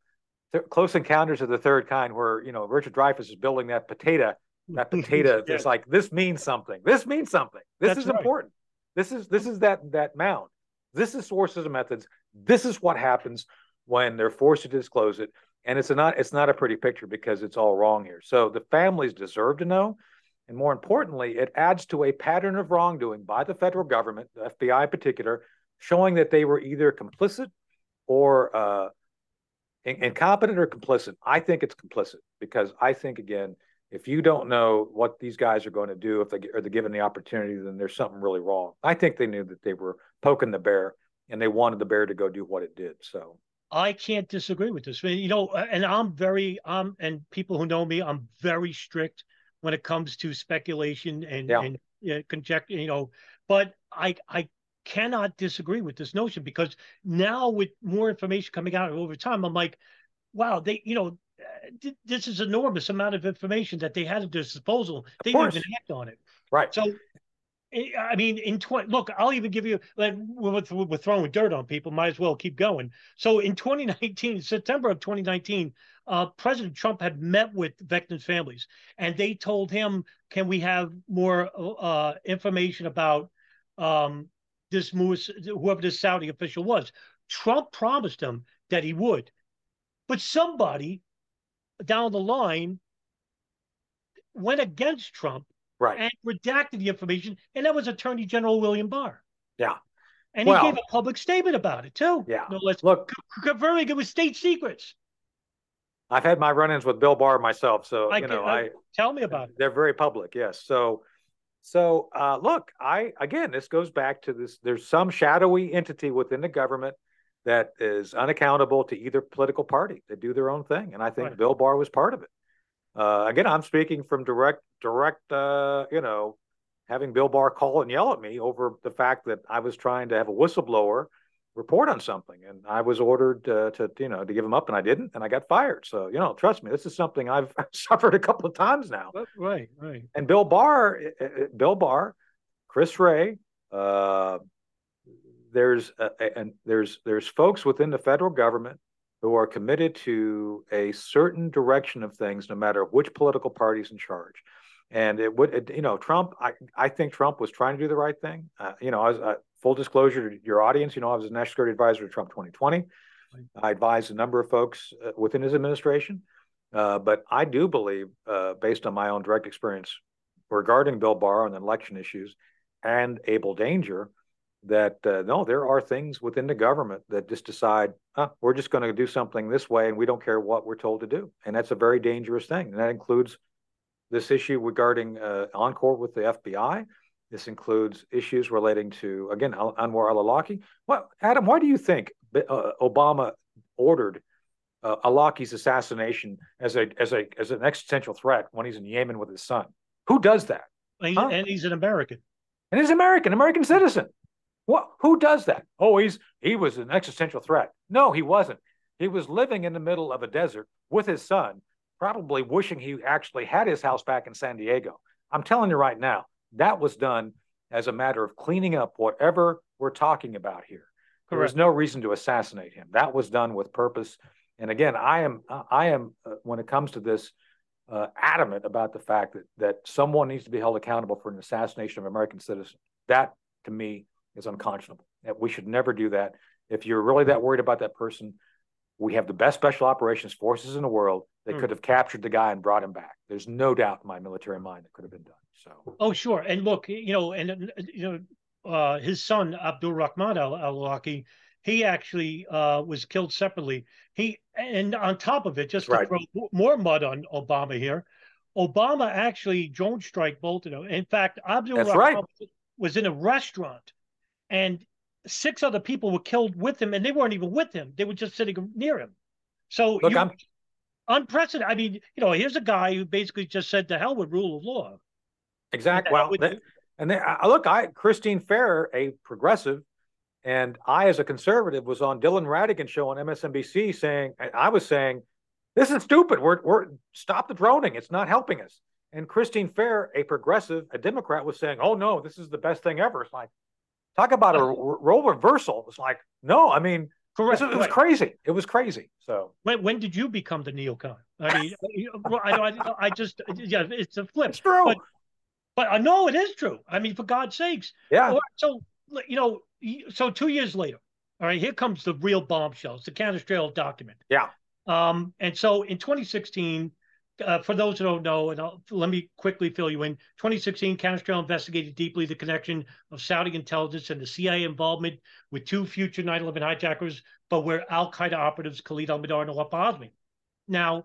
Th- Close Encounters of the Third Kind, where you know Richard Dreyfuss is building that potato. That potato Yeah. is like this means something. This means something. This That's is right. important. This is this is that that mound. This is sources and methods. This is what happens when they're forced to disclose it, and it's not it's not a pretty picture because it's all wrong here. So the families deserve to know, and more importantly, it adds to a pattern of wrongdoing by the federal government, the FBI in particular, showing that they were either complicit or uh, incompetent or complicit. I think it's complicit because I think again, if you don't know what these guys are going to do if they are given the opportunity, then there's something really wrong. I think they knew that they were poking the bear and they wanted the bear to go do what it did. So I can't disagree with this. I mean, you know, and I'm very um and people who know me, I'm very strict when it comes to speculation and Yeah. and uh, conjecture. You know, but I I cannot disagree with this notion because now with more information coming out over time, I'm like, wow, they you know. uh, This is enormous amount of information that they had at their disposal. They didn't even act on it. right. So, I mean, in 20, look, I'll even give you, like, we're, we're throwing dirt on people, might as well keep going. So, in 2019, September of 2019, uh, President Trump had met with victims' families and they told him, Can we have more uh, information about um, this whoever this Saudi official was? Trump promised him that he would. But somebody down the line went against Trump Right. and redacted the information, and that was Attorney General William Barr. Yeah. And he gave a public statement about it too. Yeah. No less Look, confirming it was state secrets. I've had my run-ins with Bill Barr myself, so I you know I- I Tell me about it. They're very public, yes. So, so uh, look, I again, this goes back to this. There's some shadowy entity within the government that is unaccountable to either political party. They do their own thing, and I think Right. Bill Barr was part of it. Uh, again, I'm speaking from direct, direct, uh, you know, having Bill Barr call and yell at me over the fact that I was trying to have a whistleblower report on something, and I was ordered uh, to, you know, to give him up, and I didn't, and I got fired. So, you know, trust me, this is something I've suffered a couple of times now. Right, right. And Bill Barr, Bill Barr, Chris Wray, uh, there's a, a- and there's there's folks within the federal government who are committed to a certain direction of things, no matter which political party's in charge. And it would, it, you know, Trump. I I think Trump was trying to do the right thing. Uh, you know, I was, uh, full disclosure to your audience. You know, I was a national security advisor to Trump 2020. I advised a number of folks uh, within his administration. Uh, but I do believe, uh, based on my own direct experience regarding Bill Barr and election issues and Able Danger, that uh, no, there are things within the government that just decide, huh, we're just going to do something this way and we don't care what we're told to do. And that's a very dangerous thing. And that includes this issue regarding uh, Encore with the FBI. This includes issues relating to, again, Anwar al Awlaki. Well, Adam, why do you think uh, Obama ordered uh, Awlaki's assassination as a as a as an existential threat when he's in Yemen with his son. Who does that? And, Huh? and he's an American. And he's American, American citizen. What? Who does that? Oh, he's he was an existential threat. No, he wasn't. He was living in the middle of a desert with his son, probably wishing he actually had his house back in San Diego. I'm telling you right now, that was done as a matter of cleaning up whatever we're talking about here. There was no reason to assassinate him. That was done with purpose. And again, I am I am uh, when it comes to this uh, adamant about the fact that that someone needs to be held accountable for an assassination of an American citizen. That to me is unconscionable. That we should never do that. If you're really that worried about that person, we have the best special operations forces in the world. They Hmm. could have captured the guy and brought him back. There's no doubt in my military mind that could have been done. So Oh, sure. And look, you know, and you know, uh, his son Abdul Rahman Al Awlaki, he actually uh, was killed separately. He and on top of it, just That's to throw more mud on Obama here, Obama actually drone strike both of them. In fact, Abdul Rahman right. was in a restaurant, and six other people were killed with him, and they weren't even with him; they were just sitting near him. So look, you, I'm unprecedented. I mean, you know, here's a guy who basically just said, "To hell with rule of law." exactly well. with- that- and then, I look, I Christine Fair, a progressive, and I, as a conservative, was on Dylan Ratigan show on MSNBC saying, and I was saying, this is stupid. We're we're stop the droning. It's not helping us. And Christine Fair, a progressive, a Democrat, was saying, "Oh no, this is the best thing ever." It's like, talk about a role reversal. It's like, no, I mean, Correct. it was right. crazy. It was crazy. So When when did you become the neocon? I mean, I, I, I just yeah, it's a flip. it's true. But, but I know it is true. I mean, for God's sakes. yeah, so you know, so two years later, all right, here comes the real bombshell. It's the Canestraro document. Yeah. Um, and so in 2016, uh, for those who don't know, and I'll, let me quickly fill you in. 2016, Canestraro investigated deeply the connection of Saudi intelligence and the CIA involvement with two future 9/11 hijackers, but were Al Qaeda operatives Khalid al-Mihdhar and Nawaf Hazmi. Now,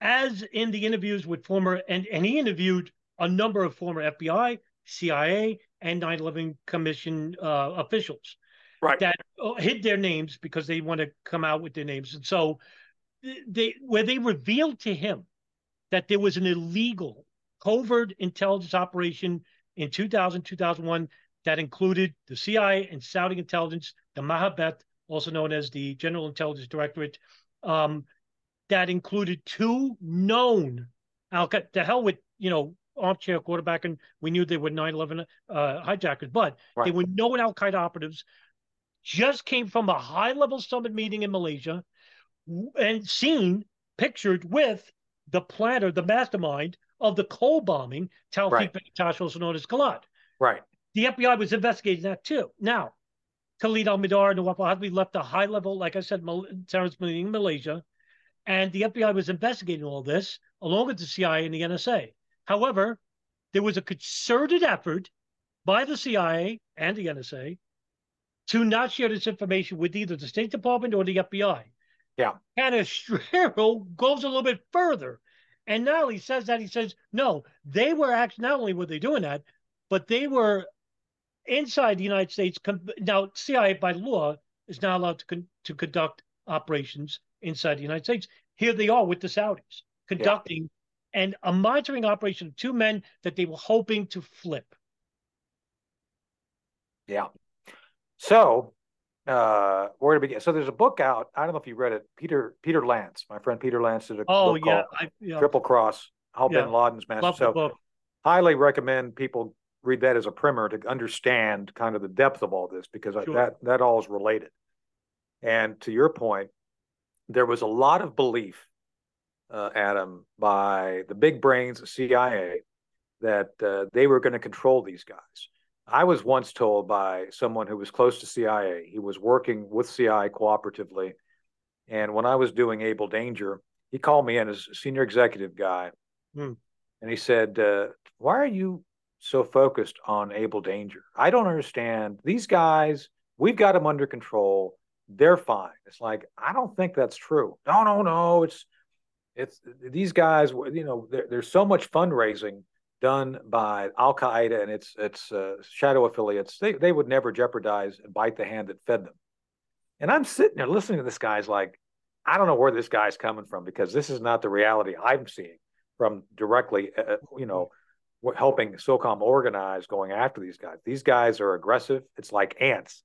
as in the interviews with former, and, and he interviewed a number of former FBI, CIA, and 9/11 Commission uh, officials right. that uh, hid their names because they want to come out with their names, and so they where they revealed to him that there was an illegal covert intelligence operation in 2000 2001 that included the CIA and Saudi intelligence, the Mahabeth, also known as the General Intelligence Directorate, um, that included two known Al Qaeda. The hell with you know armchair quarterback, and we knew they were 9/11 uh, hijackers, but they were known Al Qaeda operatives. Just came from a high-level summit meeting in Malaysia, and seen pictured with the planner, the mastermind of the Cole bombing, Taufik Right. Bektash, also known as Khalid. Right. The FBI was investigating that too. Now, Khalid al-Mihdhar and Nawaf al-Hazmi left a high level, like I said, Mal- meeting in Malaysia, and the FBI was investigating all this along with the CIA and the NSA. However, there was a concerted effort by the CIA and the NSA to not share this information with either the State Department or the FBI. Yeah. and Canestraro goes a little bit further. And now he says that he says, no, they were actually, not only were they doing that, but they were inside the United States. Now, CIA by law is not allowed to, con- to conduct operations inside the United States. Here they are with the Saudis conducting and a monitoring operation of two men that they were hoping to flip. Yeah. So, uh, where to begin? So there's a book out. I don't know if you read it. Peter Peter Lance, my friend Peter Lance did a Oh book yeah, called I yeah, Triple Cross: How Yeah. Bin Laden's Master. love So, highly recommend people read that as a primer to understand kind of the depth of all this because Sure. that that all is related. And to your point, there was a lot of belief, uh, Adam, by the big brains of CIA that uh, they were going to control these guys. I was once told by someone who was close to CIA, he was working with CIA cooperatively. And when I was doing Able Danger, he called me in as a senior executive guy. Hmm. And he said, uh, Why are you so focused on Able Danger? I don't understand. These guys, we've got them under control. They're fine. It's like, I don't think that's true. No, no, no. It's, it's these guys, you know, there, there's so much fundraising done by Al Qaeda and its its uh, shadow affiliates. They they would never jeopardize and bite the hand that fed them. And I'm sitting there listening to this guy's like, I don't know where this guy's coming from because this is not the reality I'm seeing from directly, uh, you know, helping SOCOM organize going after these guys. These guys are aggressive. It's like ants,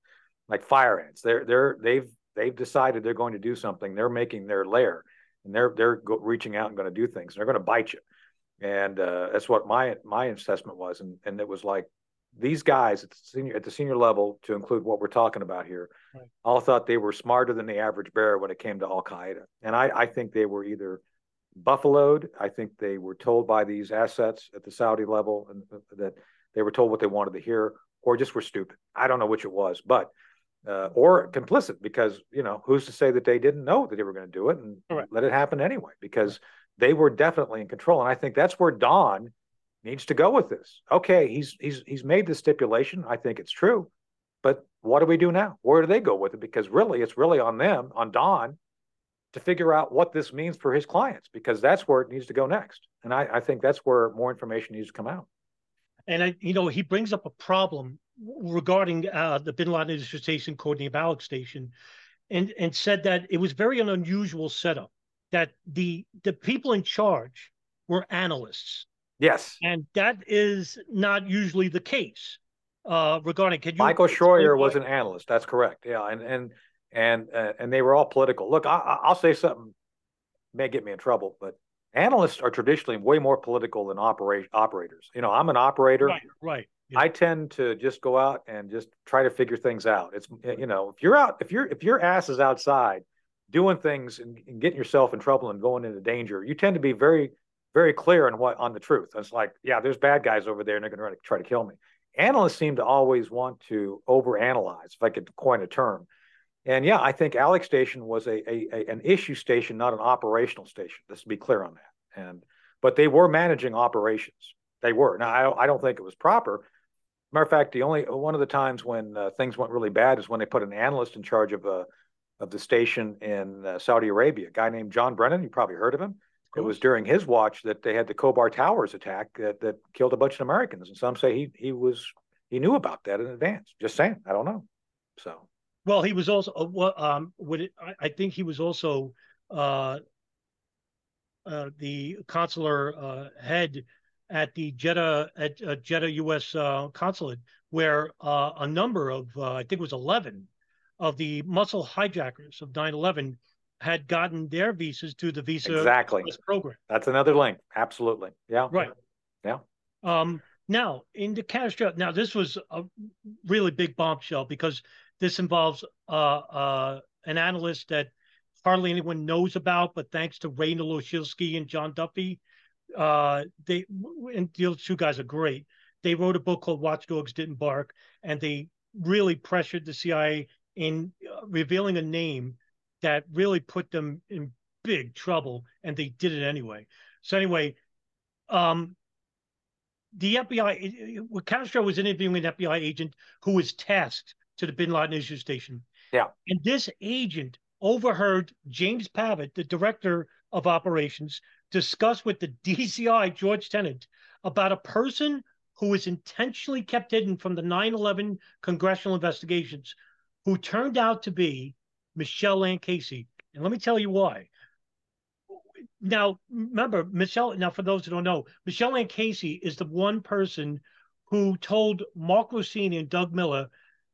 like fire ants. They're they're they've they've decided they're going to do something. They're making their lair, and they're they're go, reaching out and going to do things. They're going to bite you and uh, that's what my my assessment was and and it was like these guys at the senior at the senior level to include what we're talking about here Right. all thought they were smarter than the average bear when it came to al-qaeda and i i think they were either buffaloed i think they were told by these assets at the saudi level and that they were told what they wanted to hear or just were stupid i don't know which it was but uh, or complicit because you know who's to say that they didn't know that they were going to do it and Correct. let it happen anyway because they were definitely in control. And i think that's where don needs to go with this. Okay he's he's he's made the stipulation. I think it's true but what do we do now? Where do they go with it? Because really it's really on them on don to figure out what this means for his clients because that's where it needs to go next. And i, I think that's where more information needs to come out. And I, you know, he brings up a problem regarding uh, the Bin Laden Station, Courtney Balak Station, and and said that it was very an unusual setup. That the the people in charge were analysts, yes and that is not usually the case. Uh, regarding, can you Michael Scheuer was an analyst. That's correct. Yeah, and and and uh, and they were all political. Look, I, I- I'll say something may get me in trouble, but analysts are traditionally way more political than operate operators. You know, I'm an operator. right, right. Yeah. I tend to just go out and just try to figure things out. It's you know, if you're out, if you're if your ass is outside doing things and, and getting yourself in trouble and going into danger, you tend to be very very clear on what on the truth. It's like, yeah, there's bad guys over there and they're going to try to kill me. Analysts seem to always want to overanalyze, if I could coin a term. And yeah, I think Alec Station was a, a, a an issue station, not an operational station. Let's be clear on that. And but they were managing operations. They were. Now I, I don't think it was proper. Matter of fact, the only one of the times when uh, things went really bad is when they put an analyst in charge of uh, of the station in uh, Saudi Arabia, a guy named John Brennan. You probably heard of him. It was during his watch that they had the Khobar Towers attack that, that killed a bunch of Americans, and some say he he was he knew about that in advance. Just saying, I don't know. So Well, he was also uh, what um would it, I, I think he was also uh uh the consular uh head at the Jeddah at uh, Jeddah U.S. Uh, consulate, where uh, a number of uh, I think it was eleven of the muscle hijackers of 9/11 had gotten their visas through the visa Exactly. Program. that's another link. Absolutely, yeah, Right. Yeah. Um, now, in the Castro, now this was a really big bombshell because this involves uh, uh, an analyst that hardly anyone knows about, but thanks to Ray Nowosielski and John Duffy, uh, they and those two guys are great. They wrote a book called Watchdogs Didn't Bark, and they really pressured the CIA in uh, revealing a name that really put them in big trouble, and they did it anyway. So anyway, um, the FBI, it- well, Castro was interviewing an FBI agent who was tasked to the Bin Laden issue station. Yeah. And this agent overheard James Pavitt, the director of operations, discuss with the DCI, George Tenet, about a person who was intentionally kept hidden from the 9 11 congressional investigations, who turned out to be Michelle Ann Casey. And let me tell you why. Now, remember, Michelle, now for those who don't know, Michelle Ann Casey is the one person who told Mark Rossini and Doug Miller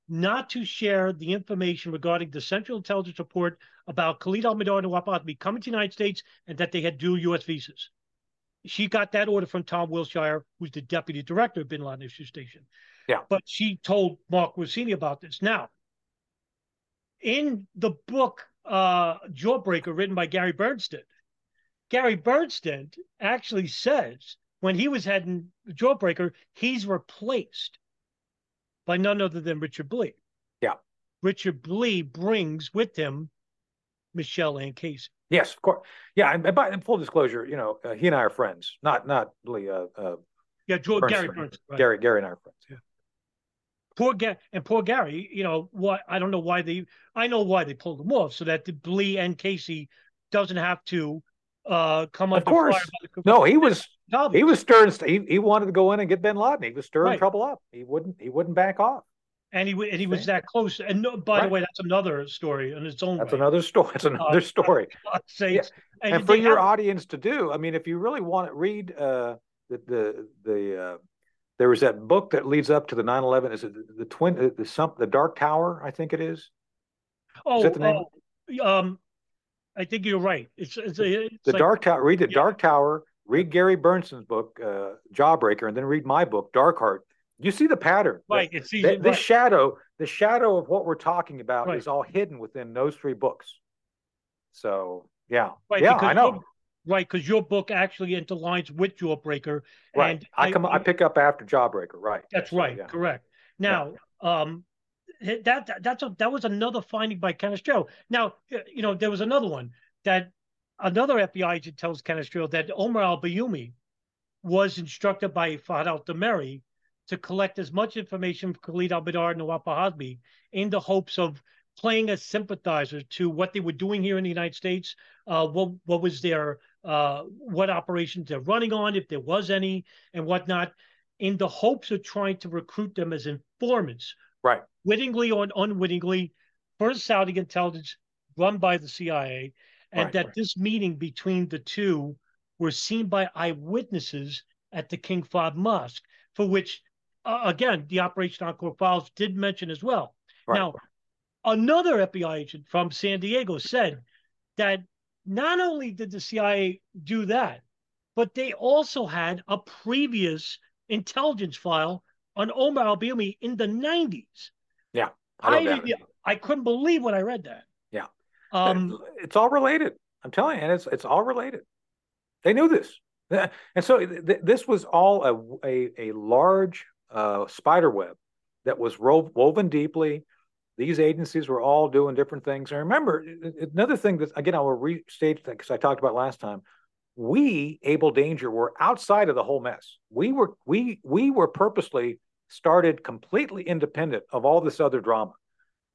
not to share the information regarding the Central Intelligence Report about Khalid al-Mihdhar and Wapatmi coming to the United States and that they had dual U.S. visas. She got that order from Tom Wilshire, who's the deputy director of Bin Laden Issue Station. Yeah. But she told Mark Rossini about this. Now, in the book uh, Jawbreaker, written by Gary Berntsen, Gary Berntsen actually says when he was heading Jawbreaker, he's replaced by none other than Richard Blee. Yeah. Richard Blee brings with him Michelle Ann Casey. yes, of course, yeah. And, and by in full disclosure, you know, uh, he and I are friends. Not not really. Uh, uh, Yeah, Joe, Gary Berntsen. Berntsen. right. Gary Gary and I are friends. Yeah. Poor Gary and poor Gary. You know why? I don't know why they. I know why they pulled him off so that the Blee and Casey doesn't have to uh come Of course. fire. by the- No, he was Obvious. he was stirring. He, he wanted to go in and get Bin Laden. He was stirring Right. trouble up. He wouldn't he wouldn't back off. and he and he was that close. And no, by the way, that's another story in its own That's right. another story. That's another story. God's sakes. and for your have- audience to do i mean if you really want to read uh the the the uh there was that book that leads up to the 9-11 is it the, the twin the, the some the dark tower i think it is oh, that the name? oh, um, I think you're right. It's it's, it's the like- dark tower read the yeah. dark tower read gary berntsen's book uh jawbreaker and then read my book dark heart you see the pattern right. It's the, easy. this right. shadow the shadow of what we're talking about Right. is all hidden within those three books so yeah Right, yeah i know right, because your book actually interlines with Jawbreaker. right And i come i pick up after jawbreaker right That's right, yeah. correct. Now, um, that, that that's a that was another finding by Canestraro. Now, you know, there was another one that another FBI agent tells Canestraro that Omar al Bayoumi was instructed by Fahad al Thumairy to collect as much information from Khalid al Mihdhar and Nawaf Hazmi in the hopes of playing as sympathizers to what they were doing here in the United States, uh, what what was their uh, what operations they're running on, if there was any, and whatnot, in the hopes of trying to recruit them as informants, right, wittingly or unwittingly, for Saudi intelligence run by the CIA, and Right, that right. this meeting between the two were seen by eyewitnesses at the King Fahd Mosque, for which, uh, again, the Operation Encore Files did mention as well. Right. Now, another FBI agent from San Diego said that not only did the CIA do that, but they also had a previous intelligence file on Omar al Bayoumi in the 90s. Yeah, I I, don't doubt didn't- it. I couldn't believe when I read that. Yeah. Um, it's all related. I'm telling you, and it's it's all related. They knew this, and so th- this was all a a, a large uh, spider web that was ro- woven deeply. These agencies were all doing different things. And remember, another thing that again I will restate because I talked about last time. We, Able Danger, were outside of the whole mess. We were we we were purposely started completely independent of all this other drama.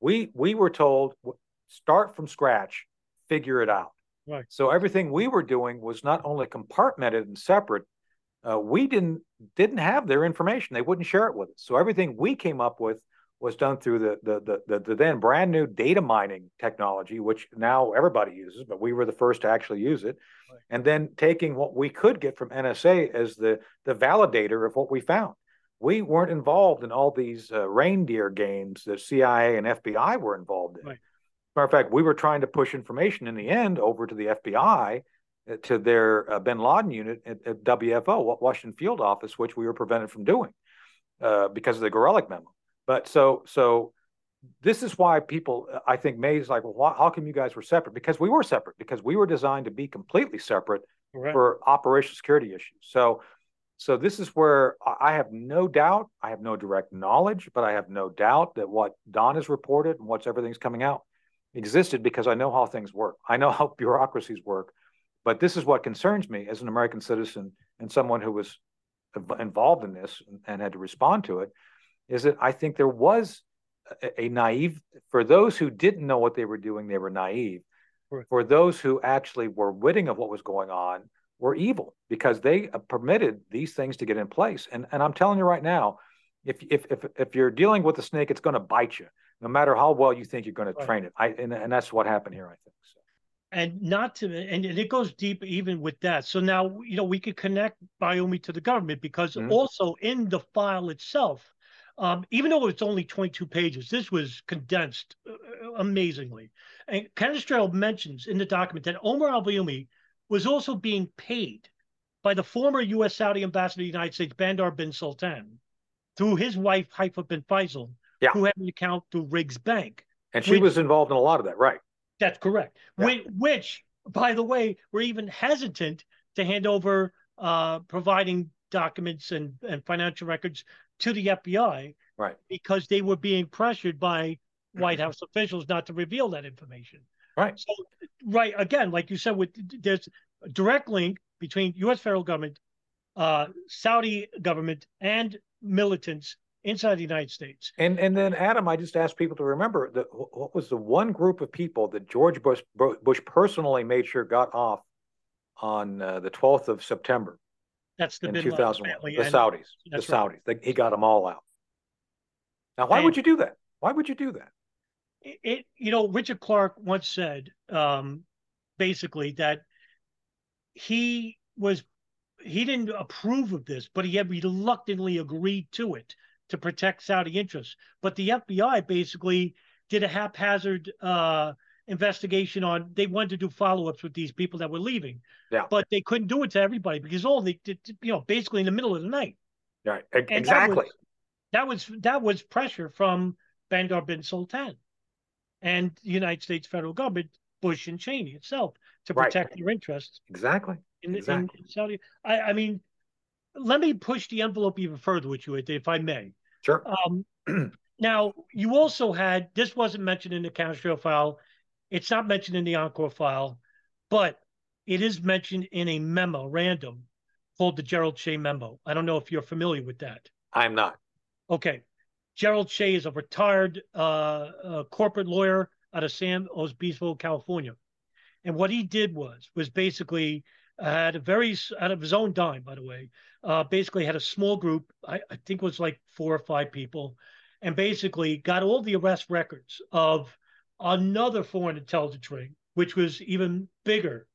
We we were told start from scratch, figure it out. Right. So everything we were doing was not only compartmented and separate. Uh, we didn't didn't have their information. They wouldn't share it with us. So everything we came up with was done through the the the, the, the then brand new data mining technology, which now everybody uses, but we were the first to actually use it. Right. And then taking what we could get from NSA as the the validator of what we found. We weren't involved in all these uh, reindeer games that CIA and FBI were involved in. Right. Matter of fact, we were trying to push information in the end over to the FBI, uh, to their uh, Bin Laden unit at, at WFO, Washington Field Office, which we were prevented from doing uh, because of the Gorelick memo. But so so this is why people, uh, I think, May's like, well, why, how come you guys were separate? Because we were separate because we were designed to be completely separate correct. for operational security issues. So, so this is where I have no doubt, I have no direct knowledge, but I have no doubt that what Don has reported and what's everything's coming out existed because I know how things work. I know how bureaucracies work. But this is what concerns me as an American citizen and someone who was involved in this and had to respond to it, is that I think there was a, a naive, for those who didn't know what they were doing, they were naive. Correct. For those who actually were witting of what was going on, were evil because they uh, permitted these things to get in place. And and I'm telling you right now, if if if if you're dealing with a snake, it's going to bite you, no matter how well you think you're going to train it. I and, and that's what happened here. I think. So. and not to and it goes deep even with that so now you know we could connect Bayoumi to the government because Mhm. also in the file itself um, even though it's only 22 pages this was condensed uh, amazingly and Canestraro mentions in the document that Omar al-Bayoumi was also being paid by the former U.S. Saudi ambassador to the United States Bandar bin Sultan through his wife Haifa bin Faisal Yeah. who had an account through Riggs Bank And she Which- was involved in a lot of that, right? that's correct. Yeah. Which, which, by the way, were even hesitant to hand over uh, providing documents and, and financial records to the FBI Right. because they were being pressured by White House officials not to reveal that information. Right. So, right again, like you said, with there's a direct link between U.S. federal government, uh, Saudi government, and militants inside the United States. And and then Adam, I just asked people to remember that what was the one group of people that George Bush Bush personally made sure got off on uh, the 12th of September That's the in Bin Laden 2001. family The Saudis, the That's right. Saudis. They, he got them all out. Now, why And- would you do that? Why would you do that? it, it you know richard clarke once said um basically that he was he didn't approve of this but he had reluctantly agreed to it to protect saudi interests but the fbi basically did a haphazard uh investigation on they wanted to do follow-ups with these people that were leaving Yeah. but they couldn't do it to everybody because all they did you know basically in the middle of the night Right. And that Exactly. was- That was that was pressure from Bandar bin Sultan and the United States federal government, Bush and Cheney itself, to Right. protect their interests Exactly. in, in- Exactly. in Saudi. I, I mean, let me push the envelope even further with you, if I may. Sure. Um, Now, you also had this wasn't mentioned in the Castro file. It's not mentioned in the Encore file, but it is mentioned in a memo, random, called the Gerald Shea memo. I don't know if you're familiar with that. I'm not. Okay. Gerald Shea is a retired uh, uh, corporate lawyer out of San Obispo, California. And what he did was was basically uh, had a very out of his own dime, by the way. Uh, basically had a small group. I, I think it was like four or five people, and basically got all the arrest records of another foreign intelligence ring, which was even bigger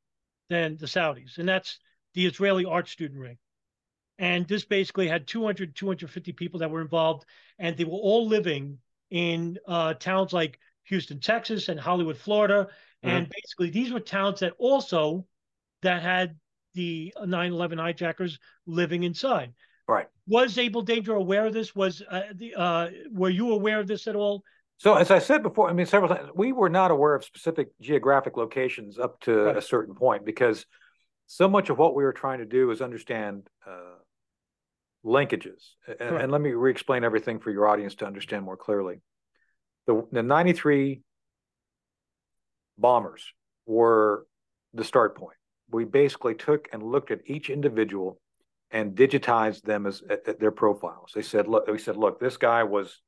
than the Saudis, and that's the Israeli art student ring. And this basically had 200, 250 people that were involved, and they were all living in uh, towns like Houston, Texas, and Hollywood, Florida. Mm-hmm. And basically, these were towns that also that had the 9/11 hijackers living inside. Right. Was Able Danger aware of this? Was uh, the uh, were you aware of this at all? So, as I said before, I mean several times, we were not aware of specific geographic locations up to right. a certain point because so much of what we were trying to do is understand uh, linkages. And, and, let me re-explain everything for your audience to understand more clearly. The, the 93 bombers were the start point. We basically took and looked at each individual and digitized them as at, at their profiles. They said, look, we said, look, this guy was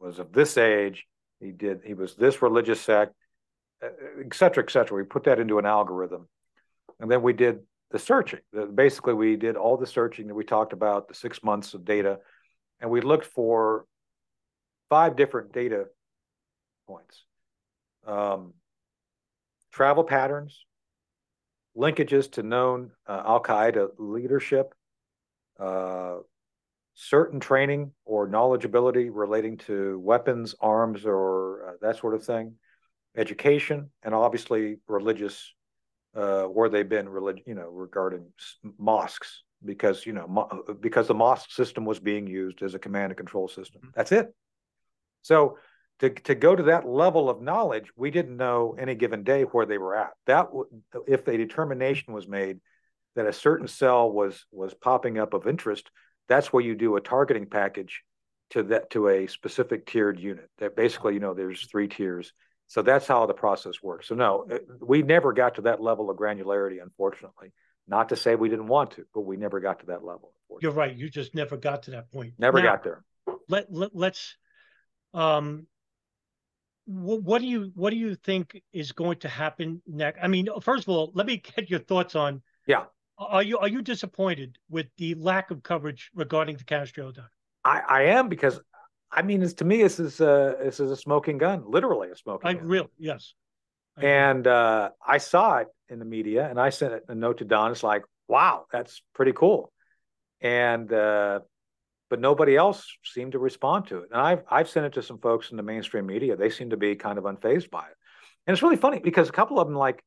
was of this age. He did he was this religious sect, et cetera, et cetera. We put that into an algorithm, and then we did the searching. Basically, we did all the searching that we talked about, the six months of data, and we looked for five different data points. Um, travel patterns, linkages to known uh, Al Qaeda leadership, uh, certain training or knowledgeability relating to weapons, arms, or uh, that sort of thing, education, and obviously religious uh, where they've been relig- you know regarding mosques because you know mo- because the mosque system was being used as a command and control system. Mm-hmm. That's it. So to to go to that level of knowledge, we didn't know any given day where they were at. That w- if a determination was made that a certain cell was was popping up of interest, that's where you do a targeting package to that to a specific tiered unit. That basically, you know, there's three tiers so that's how the process works. So no, we never got to that level of granularity, unfortunately. Not to say we didn't want to, but we never got to that level. You're right. You just never got to that point. Never now, got there. Let, let let's um what, what do you what do you think is going to happen next? I mean, first of all, let me get your thoughts on yeah. Are you are you disappointed with the lack of coverage regarding the Castro doc? I, I am because I mean, it's to me, this is a this is a smoking gun, literally a smoking I, gun. Real, yes. I and uh, I saw it in the media, and I sent a note to Don. It's like, wow, that's pretty cool. And uh, but nobody else seemed to respond to it. And I've I've sent it to some folks in the mainstream media. They seem to be kind of unfazed by it. And it's really funny because a couple of them like,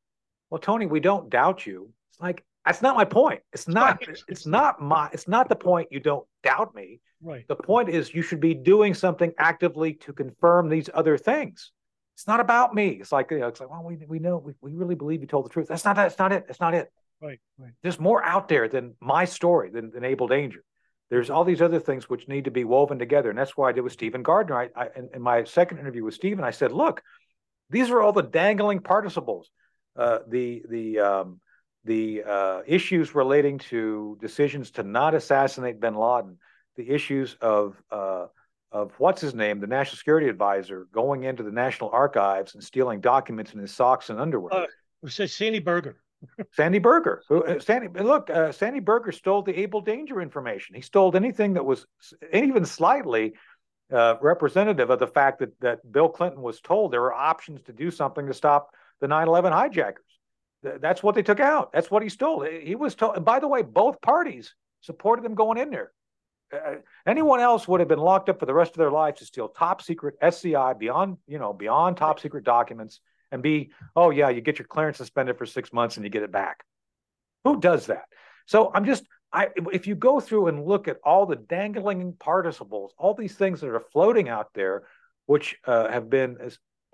well, Tony, we don't doubt you. It's like that's not my point. It's not. It's not my. It's not the point. You don't doubt me. Right. The point is you should be doing something actively to confirm these other things. It's not about me. It's like you know, it's like, well, we we know we, we really believe you told the truth. That's not that's not it. That's not it. Right. Right. There's more out there than my story, than, than Able Danger. There's all these other things which need to be woven together, and that's why I did with Stephen Gardner. I, I in, in my second interview with Stephen, I said, look, these are all the dangling participles. Uh, the the um, the uh, issues relating to decisions to not assassinate bin Laden, the issues of uh, of what's his name, the national security advisor, going into the National Archives and stealing documents in his socks and underwear. Uh, says Sandy Berger. Sandy Berger. Who, uh, Sandy, look, uh, Sandy Berger stole the Able Danger information. He stole anything that was even slightly uh, representative of the fact that that Bill Clinton was told there were options to do something to stop the 9/11 hijackers. That's what they took out. That's what he stole. He was told. And by the way, both parties supported them going in there. Uh, anyone else would have been locked up for the rest of their lives to steal top secret SCI beyond, you know, beyond top secret documents and be, oh yeah, you get your clearance suspended for six months and you get it back. Who does that? So I'm just, I if you go through and look at all the dangling participles, all these things that are floating out there, which uh, have been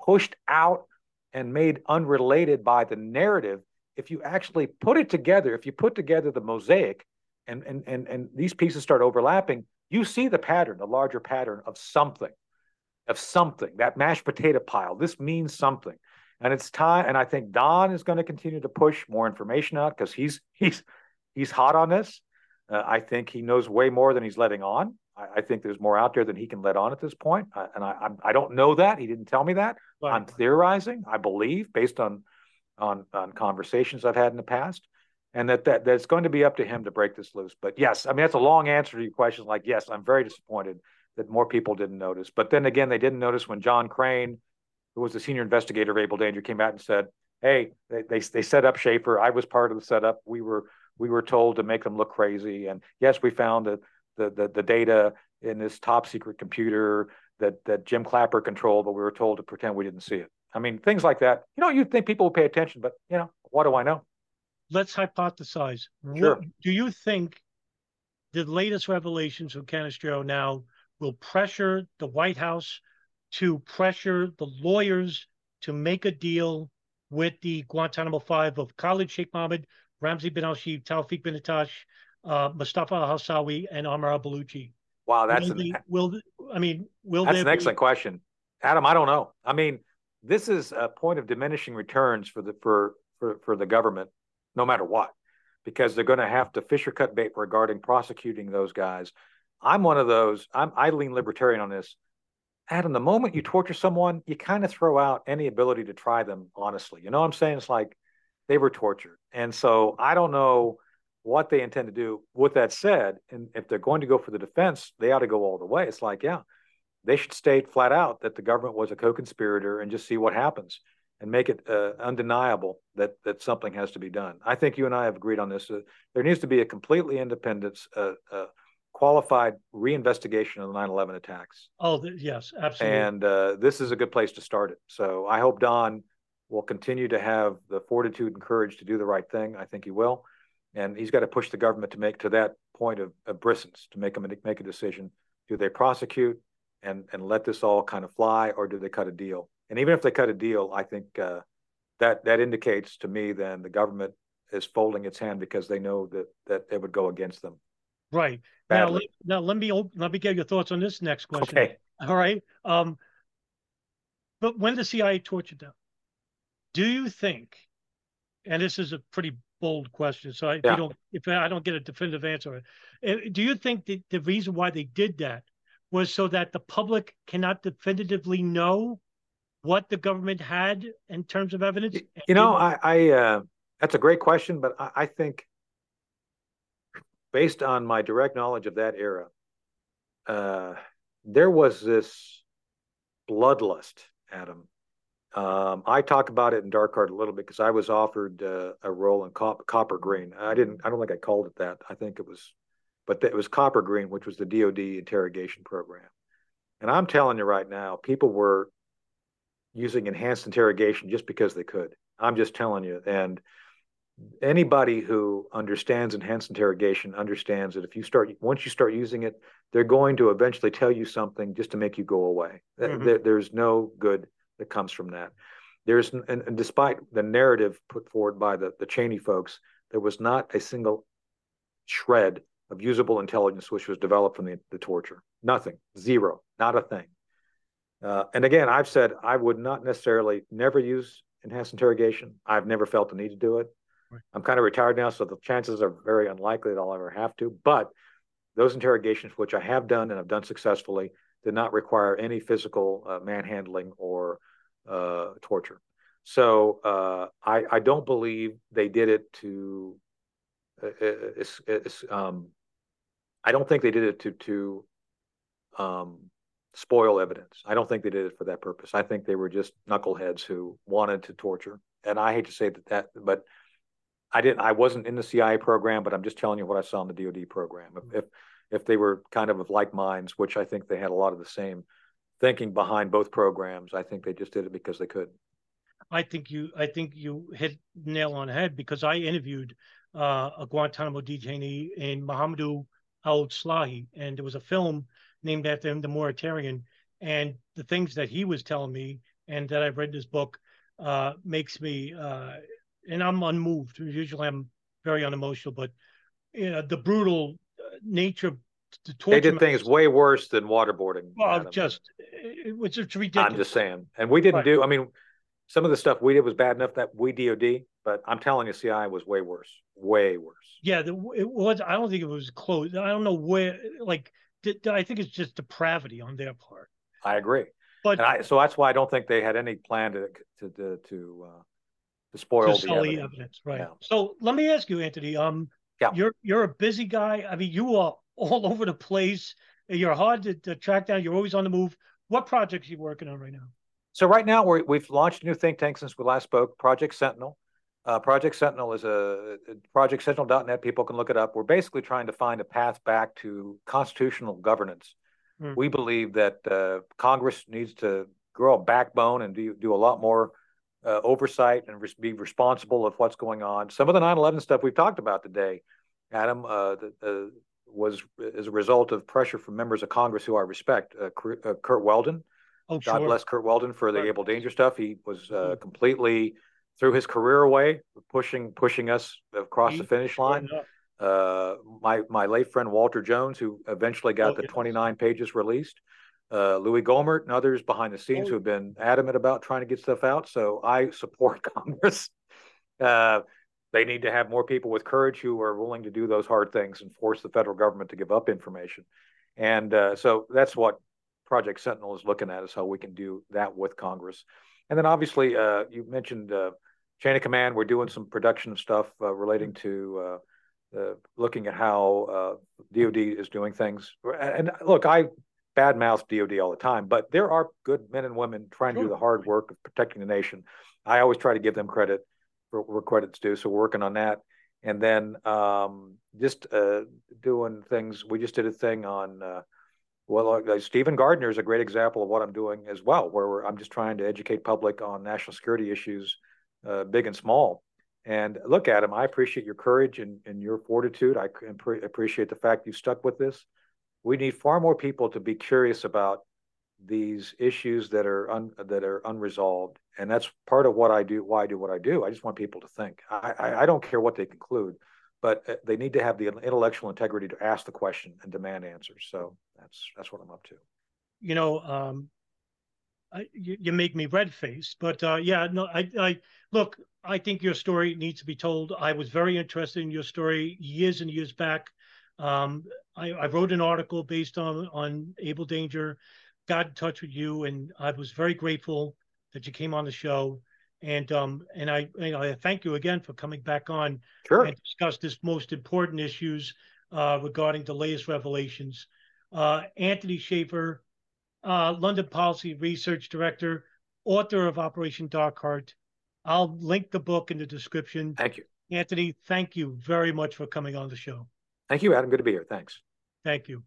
pushed out and made unrelated by the narrative, if you actually put it together, if you put together the mosaic and and and, and these pieces start overlapping, you see the pattern, the larger pattern of something. of something, that mashed potato pile. This means something. And it's time. And I think Don is going to continue to push more information out because he's he's he's hot on this. Uh, I think he knows way more than he's letting on. I, I, think there's more out there than he can let on at this point. Uh, and I, I, I don't know that he didn't tell me that. Right. I'm theorizing. I believe based on on on conversations I've had in the past, and that that that's going to be up to him to break this loose. But yes, I mean that's a long answer to your question. Like yes, I'm very disappointed that more people didn't notice. But then again, they didn't notice when John Crane, who was the senior investigator of Able Danger, came out and said, "Hey, they they, they set up Shaffer. I was part of the setup. We were we were told to make them look crazy. And yes, we found the the the, the data in this top secret computer that that Jim Clapper controlled, but we were told to pretend we didn't see it. I mean, things like that. You know, you'd think people would pay attention, but you know, what do I know? Let's hypothesize. Sure. What, do you think the latest revelations from Canestraro now will pressure the White House to pressure the lawyers to make a deal with the Guantanamo Five of Khalid Sheikh Mohammed, Ramzi bin al-Shibh, Tawfiq bin Attash, uh, Mustafa al-Hawsawi, and Ammar al-Baluchi. Wow, that's will, an, they, will I mean will that's an be, excellent question, Adam. I don't know. I mean, this is a point of diminishing returns for the for for for the government, no matter what, because they're going to have to fish or cut bait regarding prosecuting those guys. I'm one of those. I'm I lean libertarian on this. Adam, the moment you torture someone, you kind of throw out any ability to try them honestly. You know what I'm saying? It's like they were tortured, and so I don't know what they intend to do. With that said, and if they're going to go for the defense, they ought to go all the way. It's like, yeah, they should state flat out that the government was a co-conspirator and just see what happens and make it uh, undeniable that that something has to be done. I think you and I have agreed on this. Uh, there needs to be a completely independent, uh, uh qualified reinvestigation of the 9/11 attacks. Oh, th- yes, absolutely. And uh, this is a good place to start it. So I hope Don will continue to have the fortitude and courage to do the right thing. I think he will and he's got to push the government to make to that point of, of bristance to make them make a decision. Do they prosecute and and let this all kind of fly, or do they cut a deal? And even if they cut a deal, I think uh, that that indicates to me then the government is folding its hand because they know that that it would go against them. Right now, let, now let me let me get your thoughts on this next question. Okay. All right. Um, but when the CIA tortured them, do you think? And this is a pretty bold question. So if yeah. you don't, if I don't get a definitive answer, do you think that the reason why they did that was so that the public cannot definitively know what the government had in terms of evidence? You know, I, I uh, that's a great question, but I, I think based on my direct knowledge of that era, uh, there was this bloodlust, Adam, um, I talk about it in Dark Heart a little bit because I was offered uh, a role in Cop- Copper Green. I didn't. I don't think I called it that. I think it was, but it was Copper Green, which was the DoD interrogation program. And I'm telling you right now, people were using enhanced interrogation just because they could. I'm just telling you. And anybody who understands enhanced interrogation understands that if you start once you start using it, they're going to eventually tell you something just to make you go away. Mm-hmm. There, there's no good that comes from that. There's and, and despite the narrative put forward by the, the Cheney folks, there was not a single shred of usable intelligence which was developed from the, the torture. Nothing, zero, not a thing. Uh, and again, I've said I would not necessarily never use enhanced interrogation. I've never felt the need to do it. Right. I'm kind of retired now, so the chances are very unlikely that I'll ever have to. But those interrogations, which I have done and have done successfully, did not require any physical uh, manhandling or uh, torture. So uh, I, I, don't believe they did it to. Uh, it's, it's, um, I don't think they did it to to um, spoil evidence. I don't think they did it for that purpose. I think they were just knuckleheads who wanted to torture. And I hate to say that, that but I didn't. I wasn't in the CIA program, but I'm just telling you what I saw in the DoD program. If, if if they were kind of of like minds, which I think they had a lot of the same thinking behind both programs. I think they just did it because they could. I think you I think you hit nail on the head because I interviewed uh, a Guantanamo detainee in Mohamedou Al Slahi, and there was a film named after him, The Mauritanian. And the things that he was telling me and that I've read in this book uh, makes me, uh, and I'm unmoved. Usually I'm very unemotional, but you know, the brutal nature the they did things way worse than waterboarding. Well, Adam. just it was just ridiculous. I'm just saying, and we didn't right. do. I mean, some of the stuff we did was bad enough that we DoD, but I'm telling you, CI was way worse, way worse. Yeah, the, it was. I don't think it was close. I don't know where. Like, I think it's just depravity on their part. I agree, but I, so that's why I don't think they had any plan to to to, to uh, to spoil to the evidence. evidence. right? Yeah. So let me ask you, Anthony. Um, yeah. you're you're a busy guy. I mean, you are all over the place. You're hard to, to track down. You're always on the move. What projects are you working on right now? So right now we have launched a new think tank since we last spoke, Project Sentinel. Uh, Project Sentinel is a, a projectsentinel.net. People can look it up. We're basically trying to find a path back to constitutional governance. Mm. We believe that uh, Congress needs to grow a backbone and do, do a lot more uh, oversight and res- be responsible of what's going on. Some of the 9/11 stuff we've talked about today, Adam, uh, the, was as a result of pressure from members of Congress who I respect. Uh, uh, Curt Weldon, oh, God sure. bless Curt Weldon for the right. Able Danger stuff. He was mm-hmm. completely threw his career away, pushing pushing us across the finish line. Uh, my my late friend Walter Jones, who eventually got oh, the yes. 29 pages released, uh, Louis Gohmert and others behind the scenes who have been adamant about trying to get stuff out. So I support Congress. Uh, they need to have more people with courage who are willing to do those hard things and force the federal government to give up information. And uh, so that's what Project Sentinel is looking at is how we can do that with Congress. And then obviously, uh, you mentioned uh, chain of command. We're doing some production stuff uh, relating to uh, looking at how DoD is doing things. And look, I badmouth DoD all the time, but there are good men and women trying to do the hard work of protecting the nation. I always try to give them credit for where credit's due. So we're working on that. And then um, just uh, doing things. We just did a thing on, uh, well, uh, Stephen Gardner is a great example of what I'm doing as well, where I'm just trying to educate public on national security issues, uh, big and small. And look, Adam, I appreciate your courage and, and your fortitude. I appreciate the fact you stuck with this we need far more people to be curious about these issues that are un, that are unresolved, and that's part of what I do. Why I do what I do. I just want people to think. I, I, I don't care what they conclude, but uh, they need to have the intellectual integrity to ask the question and demand answers. So that's that's what I'm up to. You know, um, I, you, you, make me red faced, but uh, yeah, no, I, I look. I think your story needs to be told. I was very interested in your story years and years back. Um, I, I, wrote an article based on on Able Danger, got in touch with you, and I was very grateful that you came on the show. And um, and I, I thank you again for coming back on sure. and discuss this most important issues uh, regarding the latest revelations. Uh, Anthony Shaffer, uh, London Policy Research Director, author of Operation Dark Heart. I'll link the book in the description. Thank you. Anthony, thank you very much for coming on the show. Thank you, Adam. Good to be here. Thanks. Thank you.